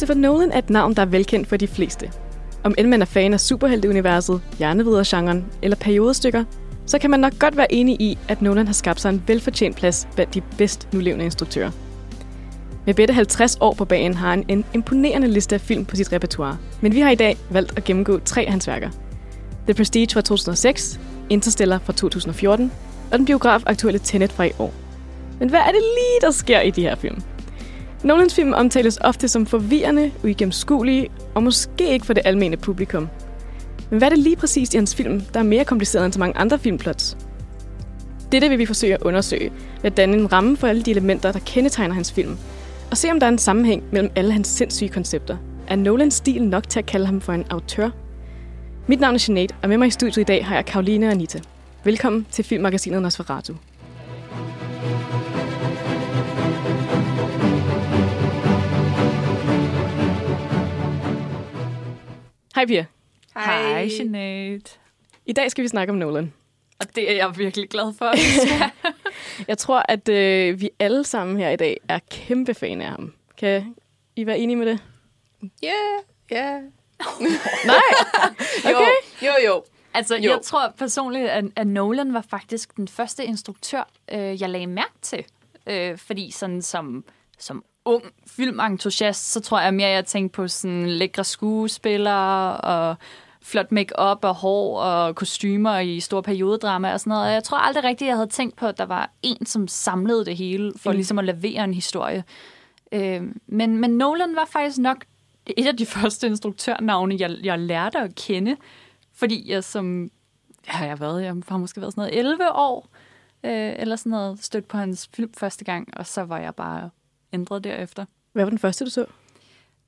Christopher Nolan er et navn, der er velkendt for de fleste. Om end man er fan af superhelteuniverset, hjernevidergenren eller periodestykker, så kan man nok godt være enig i, at Nolan har skabt sig en velfortjent plads blandt de bedst nulevende instruktører. Med bedre 50 år på banen har han en imponerende liste af film på sit repertoire. Men vi har i dag valgt at gennemgå tre af hans værker. The Prestige fra 2006, Interstellar fra 2014 og den biograf-aktuelle Tenet fra i år. Men hvad er det lige, der sker i de her film? Nolans film omtales ofte som forvirrende, uigennemskuelige og måske ikke for det almene publikum. Men hvad er det lige præcis i hans film, der er mere kompliceret end så mange andre filmplots? Dette vil vi forsøge at undersøge ved at danne en ramme for alle de elementer, der kendetegner hans film, og se om der er en sammenhæng mellem alle hans sindssyge koncepter. Er Nolans stil nok til at kalde ham for en autør? Mit navn er Sinead, og med mig i studiet i dag har jeg Karoline og Anita. Velkommen til filmmagasinet Nosferatu. Hej Pia. Hej, Sinead. I dag skal vi snakke om Nolan. Og det er jeg virkelig glad for. jeg tror, at øh, vi alle sammen her i dag er kæmpe fan af ham. Kan I være enige med det? Ja, yeah, ja. Yeah. Nej? Okay. Jo, jo, jo. Altså, jo. jeg tror personligt, at, at Nolan var faktisk den første instruktør, øh, jeg lagde mærke til. Øh, fordi sådan som, som ung filmentusiast, så tror jeg mere, jeg tænkte på sådan lækre skuespillere og flot make-up og hår og kostymer i store periodedrama og sådan noget. Og jeg tror aldrig rigtigt, jeg havde tænkt på, at der var en, som samlede det hele for mm. ligesom at levere en historie. Øh, men, men Nolan var faktisk nok et af de første instruktørnavne, jeg, jeg lærte at kende. Fordi jeg som, har jeg været, jeg har måske været sådan noget 11 år, øh, eller sådan noget, stødt på hans film første gang, og så var jeg bare ændret derefter. Hvad var den første, du så?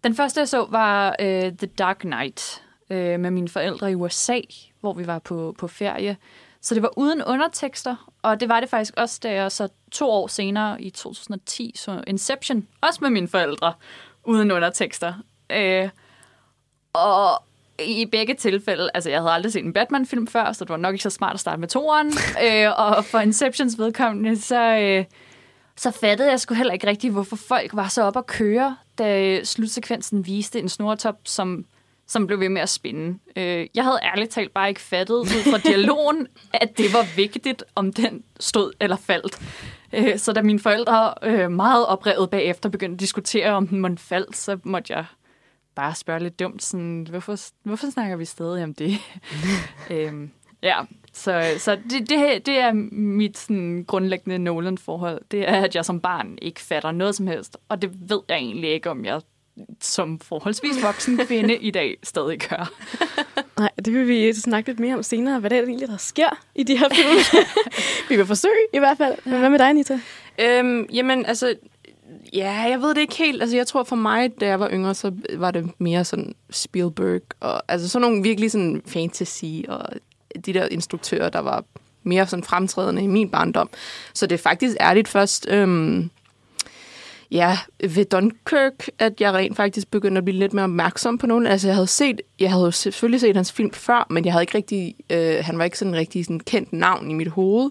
Den første, jeg så, var uh, The Dark Knight uh, med mine forældre i USA, hvor vi var på, på ferie. Så det var uden undertekster, og det var det faktisk også, da jeg så to år senere i 2010 så Inception, også med mine forældre, uden undertekster. Uh, og i begge tilfælde, altså jeg havde aldrig set en Batman-film før, så det var nok ikke så smart at starte med toeren. øh, og for Inceptions vedkommende, så, øh, så fattede jeg sgu heller ikke rigtigt, hvorfor folk var så op at køre, da slutsekvensen viste en snortop, som, som blev ved med at spinde. Øh, jeg havde ærligt talt bare ikke fattet ud fra dialogen, at det var vigtigt, om den stod eller faldt. Øh, så da mine forældre øh, meget oprevet bagefter begyndte at diskutere, om den måtte faldt, så måtte jeg bare spørge lidt dumt, sådan, hvorfor, hvorfor snakker vi stadig om det? øhm, ja, så, så det, det, det er mit sådan, grundlæggende Nolan-forhold. Det er, at jeg som barn ikke fatter noget som helst, og det ved jeg egentlig ikke, om jeg som forholdsvis voksen kvinde i dag stadig gør. Nej, det vil vi snakke lidt mere om senere, hvad det er egentlig, der sker i de her film. vi vil forsøge i hvert fald. Men hvad med dig, Anita? Øhm, jamen, altså, Ja, jeg ved det ikke helt. Altså, jeg tror for mig, da jeg var yngre, så var det mere sådan Spielberg, og altså sådan nogle virkelig sådan fantasy, og de der instruktører, der var mere sådan fremtrædende i min barndom. Så det er faktisk ærligt først, øhm, ja, ved Dunkirk, at jeg rent faktisk begyndte at blive lidt mere opmærksom på nogen. Altså, jeg havde set, jeg havde selvfølgelig set hans film før, men jeg havde ikke rigtig, øh, han var ikke sådan en rigtig sådan kendt navn i mit hoved.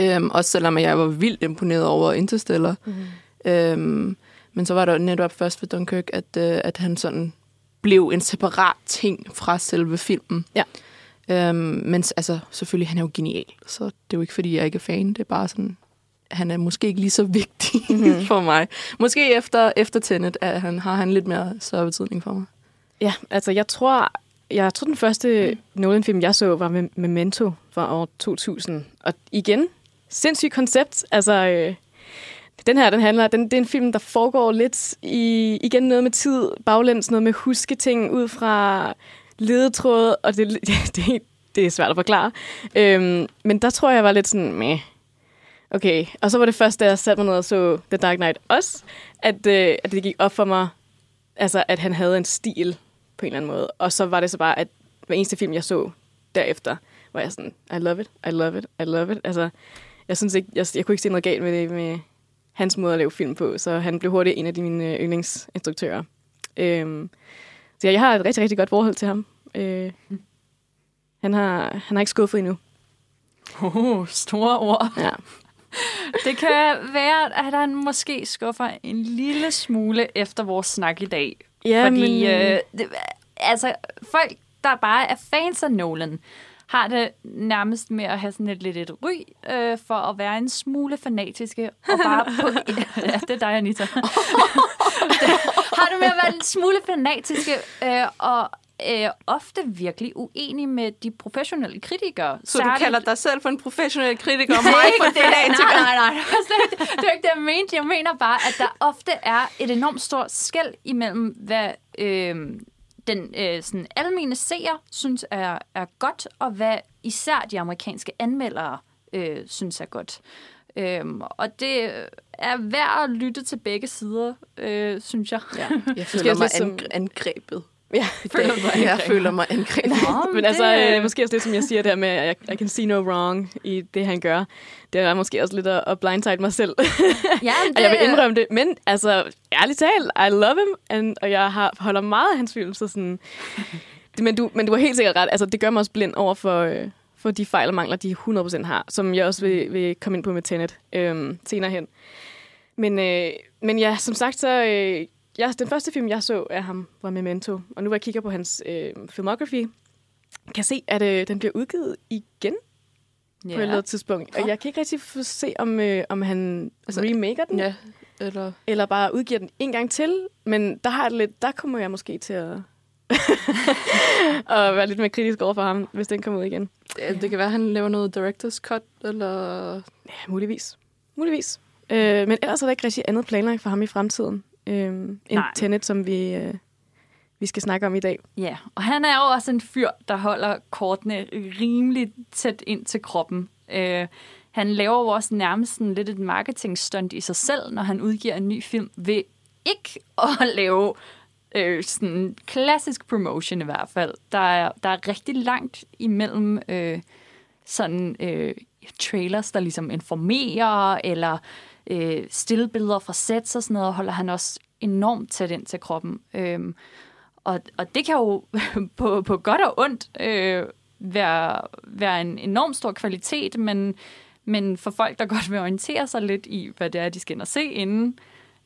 Øhm, også selvom jeg var vildt imponeret over Interstellar. Mm. Øhm, men så var der netop først ved Dunkirk, at, øh, at han sådan blev en separat ting fra selve filmen. Ja. Øhm, men altså, selvfølgelig, han er jo genial, så det er jo ikke, fordi jeg ikke er fan. Det er bare sådan, han er måske ikke lige så vigtig mm-hmm. for mig. Måske efter, efter Tenet at han, har han lidt mere større betydning for mig. Ja, altså jeg tror, jeg tror den første mm. Nolan-film, jeg så, var med Memento fra år 2000. Og igen, sindssygt koncept. Altså, øh, den her, den handler, den, det er en film, der foregår lidt i, igen noget med tid, baglæns, noget med husketing ud fra ledetråd, og det, det, det er svært at forklare. Øhm, men der tror jeg, jeg var lidt sådan, meh. Okay, og så var det først, da jeg satte mig ned og så The Dark Knight også, at, øh, at det gik op for mig, altså, at han havde en stil på en eller anden måde. Og så var det så bare, at hver eneste film, jeg så derefter, var jeg sådan, I love it, I love it, I love it. Altså, jeg synes ikke, jeg, jeg kunne ikke se noget galt med det, med, hans måde at lave film på, så han blev hurtigt en af de mine øh, yndlingsinstruktører. Øhm, så jeg har et rigtig, rigtig godt forhold til ham. Øh, han, har, han har ikke skuffet endnu. Oh, store ord. Ja. Det kan være, at han måske skuffer en lille smule efter vores snak i dag. Ja, Fordi men, øh, det, altså, folk, der bare er fans af Nolan, har det nærmest med at have sådan et lidt et ry øh, for at være en smule fanatiske. Og bare på, ja, det er dig, Anita. har det med at være en smule fanatiske øh, og øh, ofte virkelig uenige med de professionelle kritikere. Så du Særligt- kalder dig selv for en professionel kritiker, og mig er for en fanatiker? Nej, nej, nej. Det var ikke det, jeg mente. Jeg mener bare, at der ofte er et enormt stort skæld imellem, hvad øh, den øh, sådan almene seer synes er, er godt, og hvad især de amerikanske anmeldere øh, synes er godt. Øhm, og det er værd at lytte til begge sider, øh, synes jeg. Ja, jeg føler mig som- ang- angrebet. Ja, Føler du dig Jeg angrebet? føler mig angrebet. Men altså, det- øh, måske også lidt som jeg siger der med, at I, I can see no wrong i det, han gør. Det er måske også lidt at, at blindside mig selv. ja, men og jeg vil indrømme det. Men altså, ærligt talt, I love him, and, og jeg har, holder meget af hans film, så sådan... Det, men, du, men du har helt sikkert ret. Altså, det gør mig også blind over for, øh, for de fejl og mangler, de 100% har, som jeg også vil, vil komme ind på med Tenet øh, senere hen. Men, øh, men ja, som sagt, så... Øh, jeg, den første film, jeg så af ham, var Memento. Og nu hvor jeg kigger på hans øh, filmography, kan jeg se, at øh, den bliver udgivet igen ja. på et eller andet tidspunkt. Og jeg kan ikke rigtig få se, om, øh, om han altså, remaker den, ja. Eller... eller bare udgiver den en gang til. Men der har det lidt, der kommer jeg måske til at, at være lidt mere kritisk over for ham, hvis den kommer ud igen. Ja, det kan være, at han laver noget director's cut, eller... Ja, muligvis. Muligvis. Øh, men ellers er der ikke rigtig andet planlagt for ham i fremtiden, øh, end Nej. Tenet, som vi, øh, vi skal snakke om i dag. Ja, og han er jo også en fyr, der holder kortene rimelig tæt ind til kroppen. Øh, han laver jo også nærmest sådan lidt et marketingstunt i sig selv, når han udgiver en ny film, ved ikke at lave øh, sådan klassisk promotion i hvert fald. Der er, der er rigtig langt imellem øh, sådan øh, trailers, der ligesom informerer, eller øh, stillbilleder fra sets og sådan noget, holder han også enormt tæt ind til kroppen. Øhm, og, og det kan jo på, på godt og ondt øh, være, være en enorm stor kvalitet, men, men for folk, der godt vil orientere sig lidt i, hvad det er, de skal ind og se inden,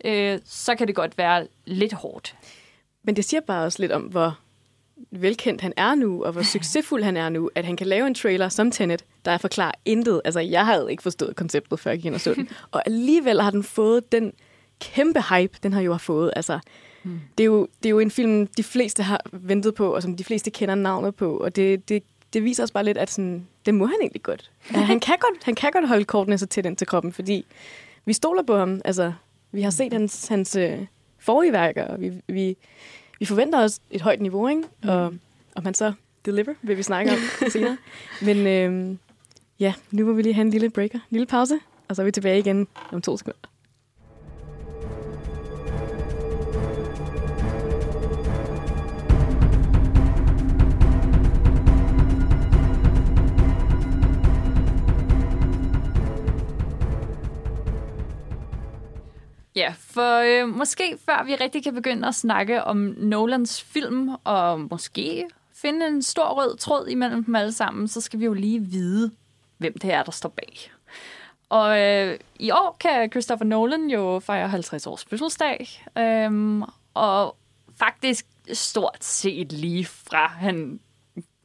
øh, så kan det godt være lidt hårdt. Men det siger bare også lidt om, hvor velkendt han er nu, og hvor succesfuld han er nu, at han kan lave en trailer som Tenet, der forklarer intet. Altså, jeg havde ikke forstået konceptet, før jeg gik ind og så den. Og alligevel har den fået den kæmpe hype, den har jo har fået. Altså, mm. det, er jo, det er jo en film, de fleste har ventet på, og som de fleste kender navnet på. Og det, det, det viser os bare lidt, at sådan, det må han egentlig godt. Ja, han, kan godt han kan godt holde kortene så tæt ind til kroppen, fordi vi stoler på ham. Altså, vi har set hans, hans øh, forrige værker, og vi, vi, vi forventer os et højt niveau, ikke? Og om han så deliver, vil vi snakke om senere. Men øh, ja, nu må vi lige have en lille breaker, en lille pause, og så er vi tilbage igen om to sekunder. Ja, for øh, måske før vi rigtig kan begynde at snakke om Nolans film, og måske finde en stor rød tråd imellem dem alle sammen, så skal vi jo lige vide, hvem det er, der står bag. Og øh, i år kan Christopher Nolan jo fejre 50 års fødselsdag, øhm, og faktisk stort set lige fra han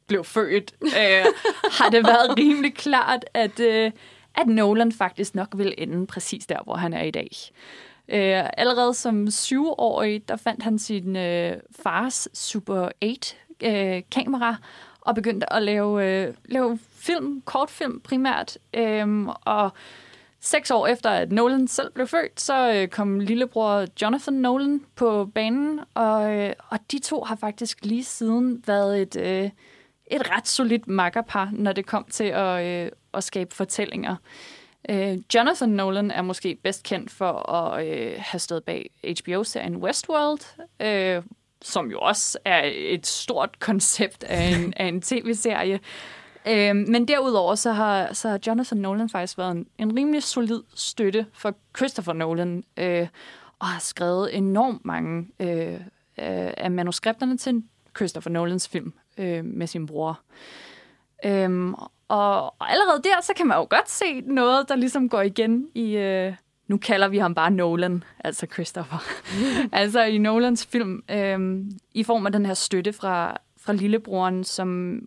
blev født, øh, har det været rimelig klart, at, øh, at Nolan faktisk nok vil ende præcis der, hvor han er i dag. Øh, allerede som syvårig, der fandt han sin øh, fars Super 8-kamera øh, og begyndte at lave, øh, lave film, kortfilm primært. Øh, og seks år efter, at Nolan selv blev født, så øh, kom lillebror Jonathan Nolan på banen, og, øh, og de to har faktisk lige siden været et, øh, et ret solidt makkerpar, når det kom til at, øh, at skabe fortællinger. Øh, Jonathan Nolan er måske bedst kendt for at øh, have stået bag HBO-serien Westworld, øh, som jo også er et stort koncept af en, af en tv-serie. Øh, men derudover så har, så har Jonathan Nolan faktisk været en, en rimelig solid støtte for Christopher Nolan, øh, og har skrevet enormt mange øh, øh, af manuskripterne til Christopher Nolans film øh, med sin bror. Øhm, og, og allerede der, så kan man jo godt se noget, der ligesom går igen i... Øh, nu kalder vi ham bare Nolan, altså Christopher. altså i Nolans film, øhm, i form af den her støtte fra, fra lillebroren, som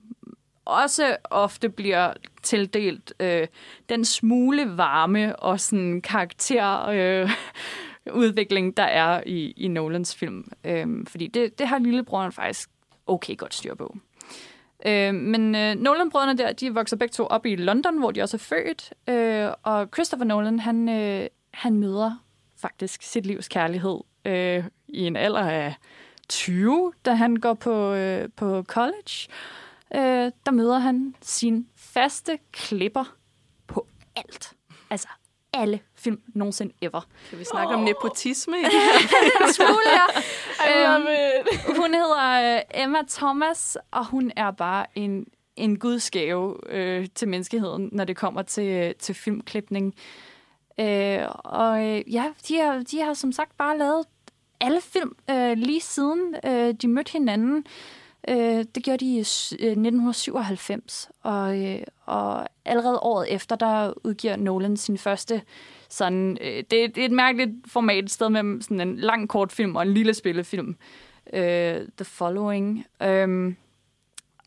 også ofte bliver tildelt øh, den smule varme og sådan karakter øh, udvikling, der er i, i Nolans film. Øh, fordi det, det har lillebroren faktisk okay godt styr på. Øh, men øh, Nolan-brødrene der, de vokser begge to op i London, hvor de også er født. Øh, og Christopher Nolan, han, øh, han møder faktisk sit livs kærlighed øh, i en alder af 20, da han går på, øh, på college. Øh, der møder han sin faste klipper på alt. Altså alle film nogensinde ever. Kan vi snakke oh. om nepotisme i det her? Smule, ja. øhm, hun hedder øh, Emma Thomas, og hun er bare en, en gudsgave øh, til menneskeheden, når det kommer til, til filmklipning. Øh, og øh, ja, de har, de har som sagt bare lavet alle film øh, lige siden øh, de mødte hinanden. Øh, det gjorde de i 1997, øh, og, øh, og allerede året efter, der udgiver Nolan sin første sådan... Øh, det, det er et mærkeligt format, et sted med sådan en lang kort film og en lille spillefilm. Øh, The Following. Øh,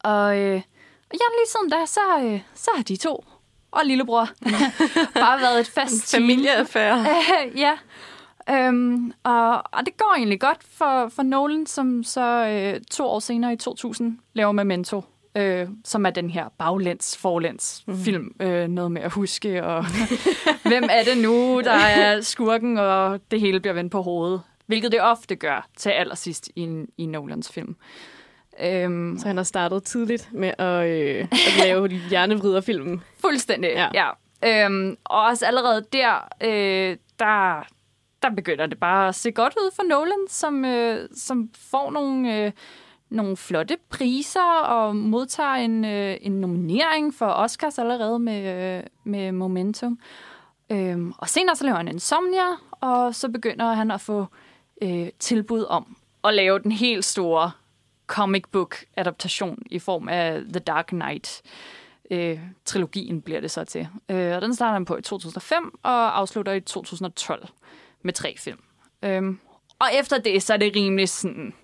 og, øh, og ja, lige siden da, så, øh, så har de to og lillebror bare været et fast Familieaffære. ja. Øhm, og, og det går egentlig godt for, for Nolan, som så øh, to år senere i 2000 laver Memento, øh, som er den her baglæns, forlæns mm. film. Øh, noget med at huske, og hvem er det nu, der er skurken, og det hele bliver vendt på hovedet. Hvilket det ofte gør til allersidst i, i Nolans film. Øhm, så han har startet tidligt med at, øh, at lave hjernevriderfilmen. Fuldstændig, ja. ja. Øhm, og også allerede der, øh, der, der begynder det bare at se godt ud for Nolan, som, øh, som får nogle, øh, nogle flotte priser og modtager en, øh, en nominering for Oscars allerede med, øh, med Momentum. Øhm, og senere så laver han Insomnia, og så begynder han at få øh, tilbud om at lave den helt store comic book adaptation i form af The Dark Knight. Øh, trilogien bliver det så til. Øh, og den starter han på i 2005 og afslutter i 2012 med tre film. Øhm, og efter det, så er det rimelig sådan,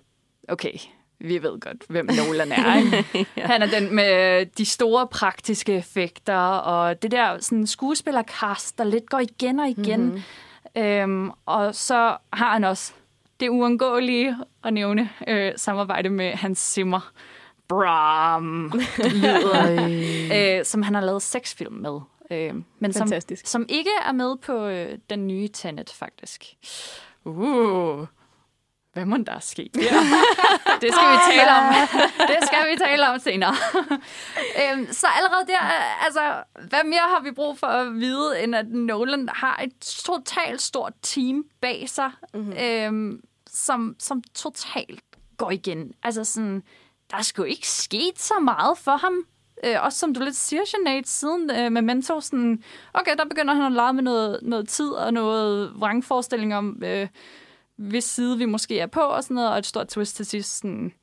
okay, vi ved godt, hvem Nolan er. Ikke? ja. Han er den med de store praktiske effekter, og det der sådan, skuespillerkast, der lidt går igen og igen. Mm-hmm. Øhm, og så har han også det uundgåelige at nævne øh, samarbejde med Hans Zimmer. Bram! lyder, øh, som han har lavet seks film med. Øh, men som, som ikke er med på øh, den nye Tenet, faktisk. Uh, hvad må der er sket Ja. det skal vi tale om. det skal vi tale om senere. øhm, så allerede der, altså, hvad mere har vi brug for at vide, end at Nolan har et totalt stort team bag sig, mm-hmm. øhm, som, som totalt går igen. Altså sådan, der er sgu ikke sket så meget for ham. Øh, også som du lidt siger, Sinead, siden øh, med mentor, sådan, okay, der begynder han at lege med noget, noget tid og noget vrangforestilling om, øh, hvis side vi måske er på, og sådan noget, og et stort twist til sidst, sådan,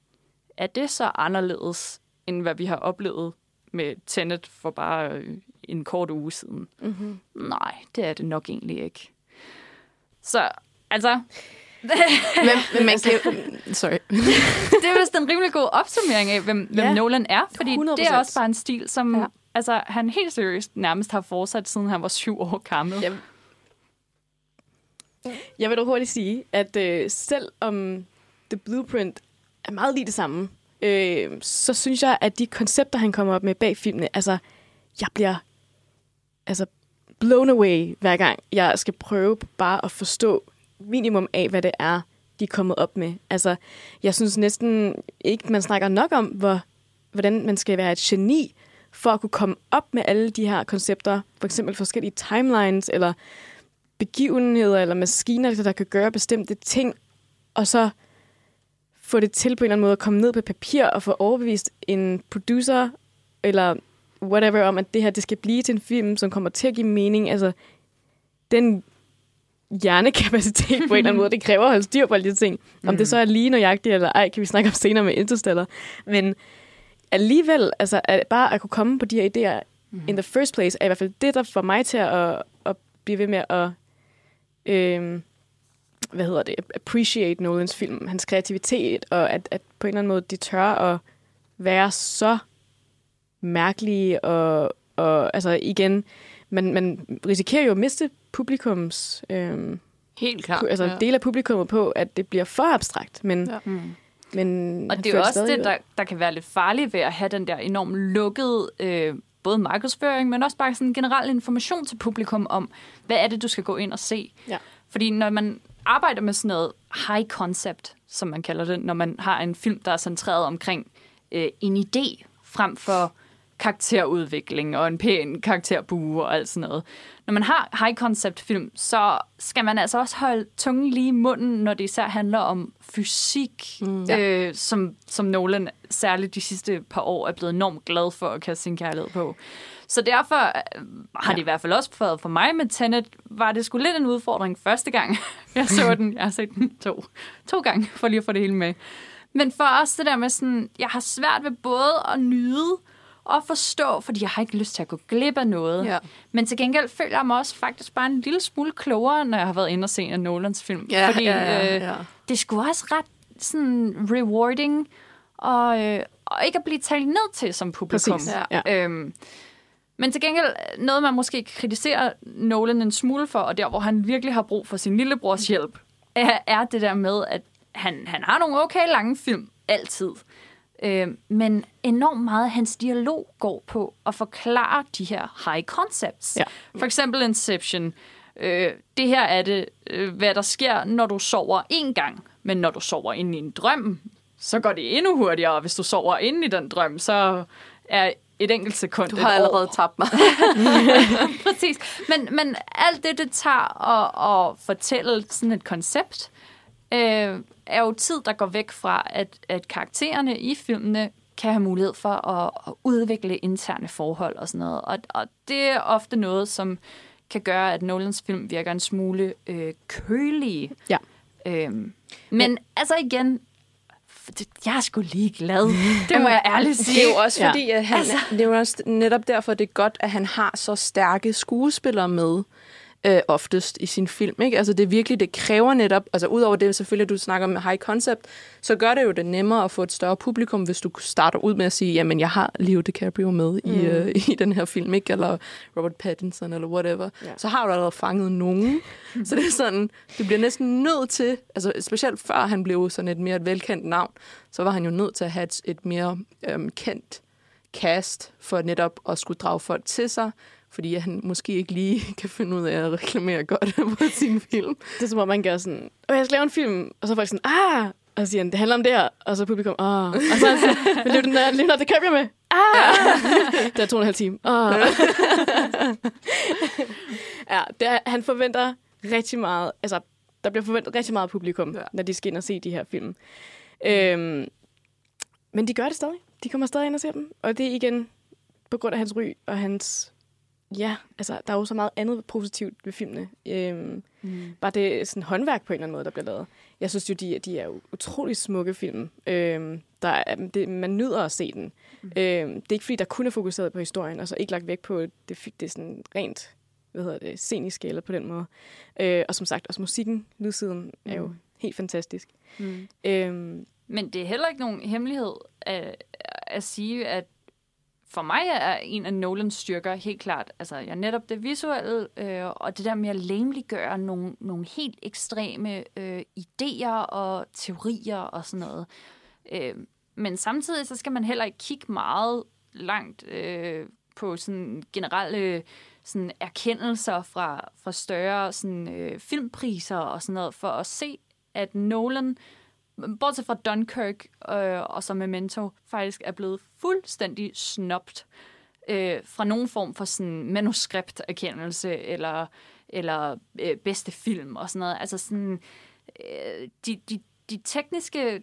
er det så anderledes, end hvad vi har oplevet med Tenet for bare øh, en kort uge siden? Mm-hmm. Nej, det er det nok egentlig ikke. Så, altså, men, men man kan Sorry. det er vist en rimelig god opsummering af, hvem, hvem ja, Nolan er, fordi 100%. det er også bare en stil, som ja. altså, han helt seriøst nærmest har fortsat, siden han var syv år gammel. Ja. Jeg vil dog hurtigt sige, at øh, selv om The Blueprint er meget lige det samme, øh, så synes jeg, at de koncepter, han kommer op med bag filmene, altså, jeg bliver altså, blown away hver gang, jeg skal prøve bare at forstå minimum af, hvad det er, de er kommet op med. Altså, jeg synes næsten ikke, man snakker nok om, hvor, hvordan man skal være et geni for at kunne komme op med alle de her koncepter. For eksempel forskellige timelines, eller begivenheder, eller maskiner, der kan gøre bestemte ting, og så få det til på en eller anden måde at komme ned på papir og få overbevist en producer, eller whatever, om at det her det skal blive til en film, som kommer til at give mening. Altså, den hjernekapacitet på en eller anden måde. Det kræver at holde styr på alle de ting. Om mm. det så er lige nøjagtigt eller ej, kan vi snakke om senere med Interstellar. Men alligevel, altså at bare at kunne komme på de her idéer mm. in the first place, er i hvert fald det, der får mig til at, at blive ved med at, øh, hvad hedder det, appreciate Nolans film, hans kreativitet, og at, at på en eller anden måde, de tør at være så mærkelige, og, og altså igen, man, man risikerer jo at miste publikums, øh, Helt klart. altså ja. del af publikummet på, at det bliver for abstrakt, men, Ja. Mm. men Og det er jo også det, der, der kan være lidt farligt ved at have den der enormt lukkede, øh, både markedsføring, men også bare sådan generel information til publikum om, hvad er det, du skal gå ind og se. Ja. Fordi når man arbejder med sådan noget high concept, som man kalder det, når man har en film, der er centreret omkring øh, en idé, frem for karakterudvikling og en pæn karakterbue og alt sådan noget. Når man har high concept film, så skal man altså også holde tungen lige i munden, når det især handler om fysik, mm, ja. øh, som, som Nolan særligt de sidste par år er blevet enormt glad for at kaste sin kærlighed på. Så derfor øh, har det i hvert fald også været for mig med Tenet, var det sgu lidt en udfordring første gang, jeg så den. Jeg har set den to, to gange, for lige at få det hele med. Men for os det der med sådan, jeg har svært ved både at nyde og forstå, fordi jeg har ikke lyst til at gå glip af noget. Ja. Men til gengæld føler jeg mig også faktisk bare en lille smule klogere, når jeg har været inde og se en af Nolans film. Ja, fordi ja, ja, øh, ja. det er sgu også ret sådan rewarding, og, øh, og ikke at blive talt ned til som publikum. Præcis, ja. Øhm, men til gengæld, noget man måske kritiserer Nolan en smule for, og der hvor han virkelig har brug for sin lillebrors hjælp, er, er det der med, at han, han har nogle okay lange film, altid. Øh, men enormt meget af hans dialog går på at forklare de her high concepts. Ja. For eksempel Inception. Øh, det her er det, øh, hvad der sker, når du sover en gang. Men når du sover ind i en drøm, så går det endnu hurtigere. Og hvis du sover ind i den drøm, så er et enkelt sekund Du har år. allerede tabt mig. Præcis. Men, men alt det, det tager at, at fortælle sådan et koncept, øh, er jo tid, der går væk fra, at, at karaktererne i filmene kan have mulighed for at, at udvikle interne forhold og sådan noget. Og, og det er ofte noget, som kan gøre, at Nolans film virker en smule øh, kølige. Ja. Øhm, men altså igen, jeg er sgu lige glad. Det må jeg ærligt sige. Det er jo også Ja. fordi, at han, altså. det er jo også netop derfor, det er godt, at han har så stærke skuespillere med øh, oftest i sin film. Ikke? Altså det er virkelig, det kræver netop, altså udover det selvfølgelig, at du snakker om high concept, så gør det jo det nemmere at få et større publikum, hvis du starter ud med at sige, jamen jeg har Leo DiCaprio med mm. i, øh, i den her film, ikke? eller Robert Pattinson, eller whatever. Ja. Så har du allerede fanget nogen. så det er sådan, det bliver næsten nødt til, altså specielt før han blev sådan et mere velkendt navn, så var han jo nødt til at have et, et mere øhm, kendt cast for netop at skulle drage folk til sig, fordi han måske ikke lige kan finde ud af at reklamere godt på sin film. Det er som om, man gør sådan, åh, jeg skal lave en film, og så er folk sådan, ah, og så siger han, det handler om det her, og så publikum, ah, og så er han sådan, Leonardo DiCaprio med, ah, det er to og en halv time, ah. ja, det er, han forventer rigtig meget, altså, der bliver forventet rigtig meget publikum, Ja. når de skal ind og se de her film. Øhm, men de gør det stadig. De kommer stadig ind og ser dem, og det er igen på grund af hans ry og hans Ja, altså, der er jo så meget andet positivt ved filmene. Øhm, mm. Bare det er sådan håndværk på en eller anden måde, der bliver lavet. Jeg synes jo, de, de er jo utrolig smukke film. Øhm, der er, det, man nyder at se den. Mm. Øhm, det er ikke, fordi der kun er fokuseret på historien, og så ikke lagt væk på det, det er sådan rent hvad hedder det, sceniske eller på den måde. Øh, og som sagt, også musikken, lydsiden, er jo Mm. helt fantastisk. Mm. Øhm, Men det er heller ikke nogen hemmelighed at, at sige, at for mig er en af Nolans styrker helt klart, altså jeg netop det visuelle, øh, og det der med at lameliggøre nogle, nogle helt ekstreme øh, idéer og teorier og sådan noget. Øh, men samtidig så skal man heller ikke kigge meget langt øh, på sådan generelle sådan erkendelser fra, fra større sådan, øh, filmpriser og sådan noget, for at se, at Nolan bortset fra Dunkirk øh, og så Memento, faktisk er blevet fuldstændig snobt øh, fra nogen form for sådan manuskripterkendelse eller, eller øh, bedste film og sådan noget. Altså sådan, øh, de, de, de tekniske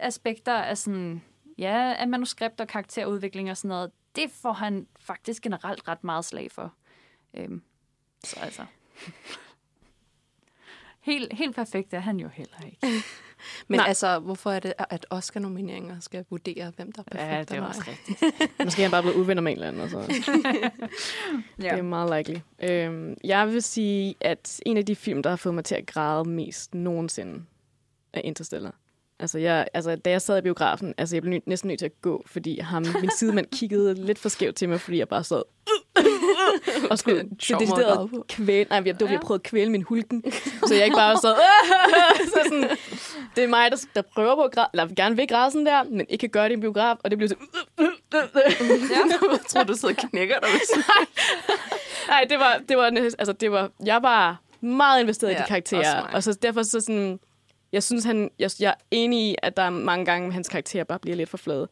aspekter af sådan, ja, af manuskript og karakterudvikling og sådan noget, det får han faktisk generelt ret meget slag for. Øhm, så altså. helt, helt perfekt er han jo heller ikke. Men Nej. altså, hvorfor er det, at Oscar-nomineringer skal vurdere, hvem der er perfekt? Ja, det er også rigtigt. Måske er han bare blevet uvenner med en eller anden. Og så. Ja. Det er meget likely. Øhm, jeg vil sige, at en af de film, der har fået mig til at græde mest nogensinde, er Interstellar. Altså, jeg, altså, da jeg sad i biografen, altså, jeg blev nø- næsten nødt til at gå, fordi ham, min sidemand kiggede lidt for skævt til mig, fordi jeg bare sad og skulle at decideret kvæle. Nej, jeg, det var, Ja. jeg prøvede at kvæle min hulken, så jeg ikke bare sad... så sådan, det er mig, der, der prøver på at græde, eller gerne vil græde sådan der, men ikke kan gøre det i en biograf, og det bliver så... Jeg tror, du sidder og knækker dig. Hvis... Nej, det var, det var, altså, det var, jeg var meget investeret ja, i Ja, de karakterer. Og så derfor så sådan, jeg synes, han, jeg, jeg er enig i, at der er mange gange, hans karakterer bare bliver lidt for flade.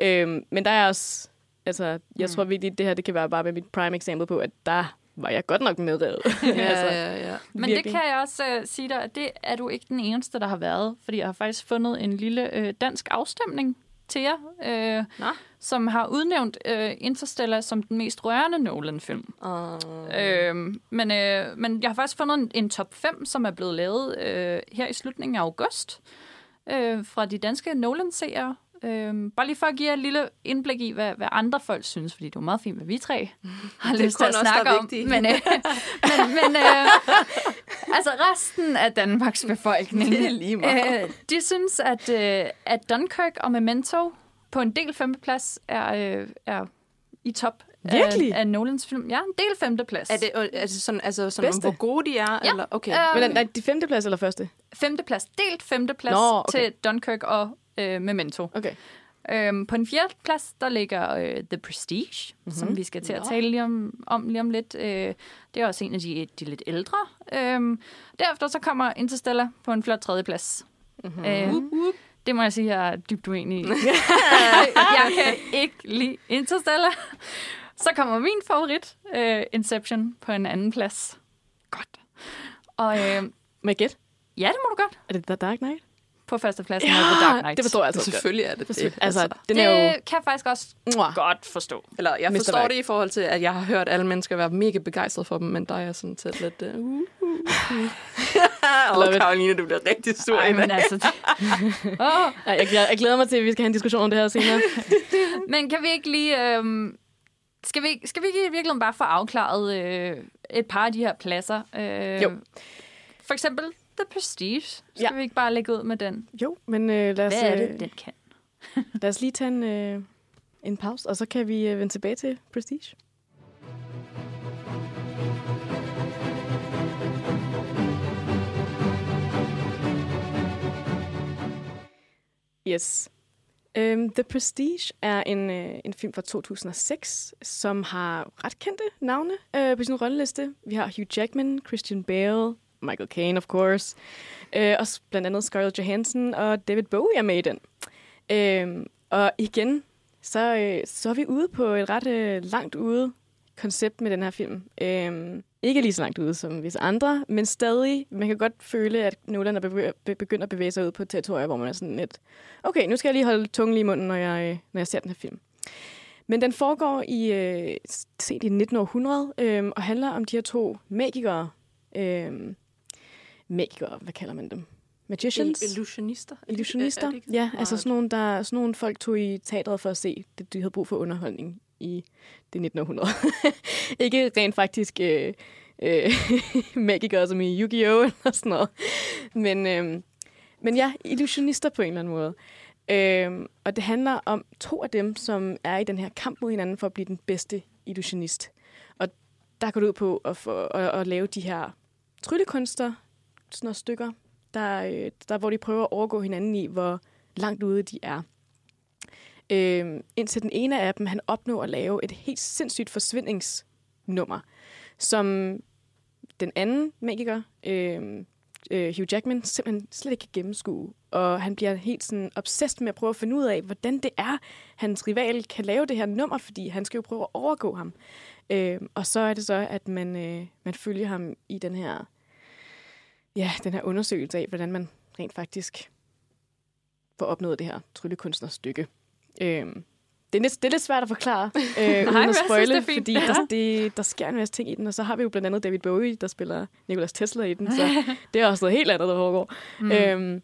Øhm, men der er også, altså, jeg Mm. tror virkelig, det her, det kan være bare mit prime eksempel på, at der var jeg godt nok medrevet. Ja, altså, ja, ja. Men det kan jeg også uh, sige dig, at det er du ikke den eneste, der har været. Fordi jeg har faktisk fundet en lille øh, dansk afstemning til jer, øh, Nå. som har udnævnt øh, Interstellar som den mest rørende Nolan-film. Uh, Øh, men, øh, men jeg har faktisk fundet en, en top 5, som er blevet lavet øh, her i slutningen af august øh, fra de danske Nolan-seere. Øh, bare lige for at give jer et lille indblik i, hvad, hvad andre folk synes, fordi det er meget fint, hvad vi tre har Det lyst til at snakke om. vigtige. Men, øh, men, men øh, altså resten af Danmarks befolkning, Det er lige meget. øh, de synes, at, øh, at Dunkirk og Memento på en del femteplads er, øh, er i top Virkelig? af, af Nolans film. Ja, en del femteplads. er, det, er det sådan, altså, sådan Bedste? hvor gode de er? Ja. Eller? Okay. Øh, Men er, nej, de femte plads eller første? Femteplads, delt femteplads Nå, okay. til Dunkirk og øh, Memento. Okay. Øhm, på en fjerde plads, der ligger øh, The Prestige, mm-hmm. som vi skal til at tale lige om, om lige om lidt. Øh, det er også en af de, de lidt ældre. Øhm, derefter så kommer Interstellar på en flot tredje plads. Mm-hmm. Øh, det må jeg sige, jeg er dybt uenig i. jeg kan ikke lide Interstellar. Så kommer min favorit, øh, Inception, på en anden plads. Godt. Og øh, Må jeg gætte? ja, det må du godt. Er det The Dark Knight? På førstepladsen ja, er The Dark Knight. det forstår jeg altså. Selvfølgelig er det det. Altså, den det er jo... kan jeg faktisk også Mwah. godt forstå. Eller jeg Mr. forstår Værk. det i forhold til, at jeg har hørt alle mennesker være mega begejstrede for dem, men der er jeg sådan set lidt... Uh, uh, uh. Love og it. Karoline, du bliver rigtig sur Ej, men altså... oh, Ej, jeg, glæder, jeg glæder mig til, at vi skal have en diskussion om det her senere. men kan vi ikke lige... Øhm, skal, vi, skal vi ikke i virkeligheden bare få afklaret øh, et par af de her pladser? Øh, Jo. For eksempel The Prestige. Skal Ja. vi ikke bare lægge ud med den? Jo, men øh, lad, os, Hvad er det, øh, den kan? lad os lige tage en, øh, en pause, og så kan vi øh, vende tilbage til Prestige. Yes. Um, The Prestige er en, øh, en film fra 2006, som har ret kendte navne øh, på sin rolleliste. Vi har Hugh Jackman, Christian Bale, Michael Caine, of course. Øh, også blandt andet Scarlett Johansson og David Bowie er med i den. Øh, og igen, så, øh, så er vi ude på et ret øh, langt ude koncept med den her film. Øh, ikke lige så langt ude som visse andre, men stadig, man kan godt føle, at Nolan er begyndt at bevæge sig ud på et territorium, hvor man er sådan lidt, okay, nu skal jeg lige holde tungen lige i munden, når jeg, øh, når jeg ser den her film. Men den foregår i, øh, set i 1900 øh, og handler om de her to magikere. Øh, magikere, hvad kalder man dem? Magicians? Illusionister? Illusionister? Er det ikke Ja, meget- altså sådan nogle, der, sådan nogle folk tog i teatret for at se det, de havde brug for underholdning i det 1900. ikke rent faktisk øh, øh, magikere som i Yu-Gi-Oh! eller sådan noget. Men, øh, men ja, illusionister på en eller anden måde. Øh, og det handler om to af dem, som er i den her kamp mod hinanden for at blive den bedste illusionist. Og der går det ud på at, få, at, at lave de her tryllekunster, sådan nogle stykker, der, øh, der, hvor de prøver at overgå hinanden i, hvor langt ude de er. Øh, indtil den ene af dem, han opnår at lave et helt sindssygt forsvindingsnummer, som den anden magiker, øh, øh, Hugh Jackman, simpelthen slet ikke kan gennemskue. Og han bliver helt sådan obsessed med at prøve at finde ud af, hvordan det er, hans rival kan lave det her nummer, fordi han skal jo prøve at overgå ham. Øh, og så er det så, at man, øh, man følger ham i den her ja, den her undersøgelse af, hvordan man rent faktisk får opnået det her tryllekunstnerstykke. Øhm, det, er lidt, det er lidt svært at forklare, øh, uden men jeg at spoile, fordi der, det, der sker en masse ting i den, og så har vi jo blandt andet David Bowie, der spiller Nicolas Tesla i den, så det er også noget helt andet, der foregår. Mm. Øhm,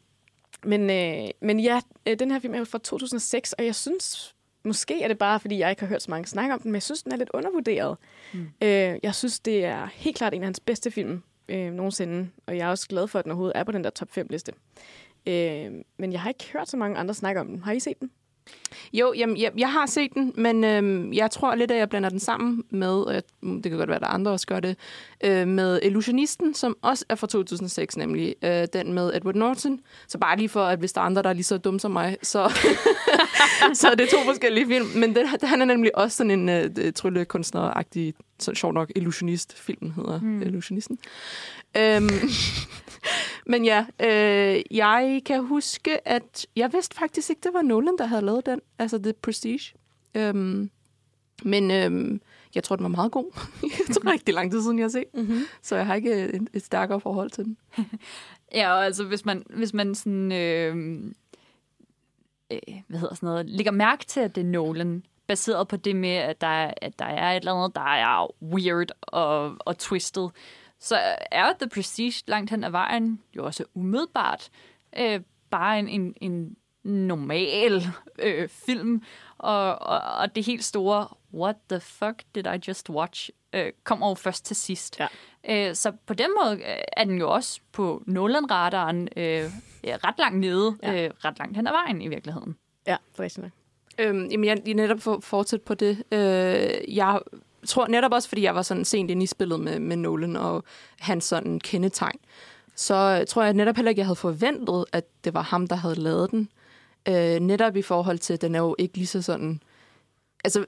men, øh, men ja, øh, den her film er jo fra 2006, og jeg synes, måske er det bare, fordi jeg ikke har hørt så mange snakke om den, men jeg synes, den er lidt undervurderet. Mm. Øh, jeg synes, det er helt klart en af hans bedste film øh, nogensinde, og jeg er også glad for, at den overhovedet er på den der top 5-liste. Øh, men jeg har ikke hørt så mange andre snakke om den. Har I set den? Jo, jamen, jeg, jeg har set den, men øhm, jeg tror lidt, at jeg blander den sammen med, og jeg, det kan godt være, at der er andre også gør det, øh, med Illusionisten, som også er fra 2006, nemlig øh, den med Edward Norton. Så bare lige for, at hvis der er andre, der er lige så dumme som mig, så, så er det to forskellige film. Men den, han er nemlig også sådan en øh, tryllekunstner-agtig, så sjovt nok, illusionist-filmen hedder mm. Illusionisten. Øhm, men ja, øh, jeg kan huske, at jeg vidste faktisk ikke, det var Nolan, der havde lavet den. Altså The Prestige. Øhm, men øhm, jeg tror, den var meget god. jeg tror rigtig lang tid siden, jeg har set. Mm-hmm. Så jeg har ikke et, et stærkere forhold til den. Ja, og altså hvis man, hvis man sådan, øh, øh, hvad hedder sådan noget, lægger mærke til, at det er Nolan, baseret på det med, at der, at der er et eller andet, der er weird og, og twisted, så er The Prestige langt hen ad vejen jo også umiddelbart øh, bare en, en, en normal øh, film, og, og, og det helt store, what the fuck did I just watch, øh, kommer jo først til sidst. Ja. Øh, så på den måde øh, er den jo også på Nolan-radaren øh, ret langt nede, Ja. øh, ret langt hen ad vejen i virkeligheden. Ja, det er rigtigt nok. Øhm, jamen, jeg, jeg netop for fortsætte på det. Øh, jeg tror netop også, fordi jeg var sådan sent inde i spillet med, med Nolan og hans sådan kendetegn, så øh, tror jeg netop heller ikke, jeg havde forventet, at det var ham, der havde lavet den. Øh, netop i forhold til, at den er jo ikke lige så sådan... Altså,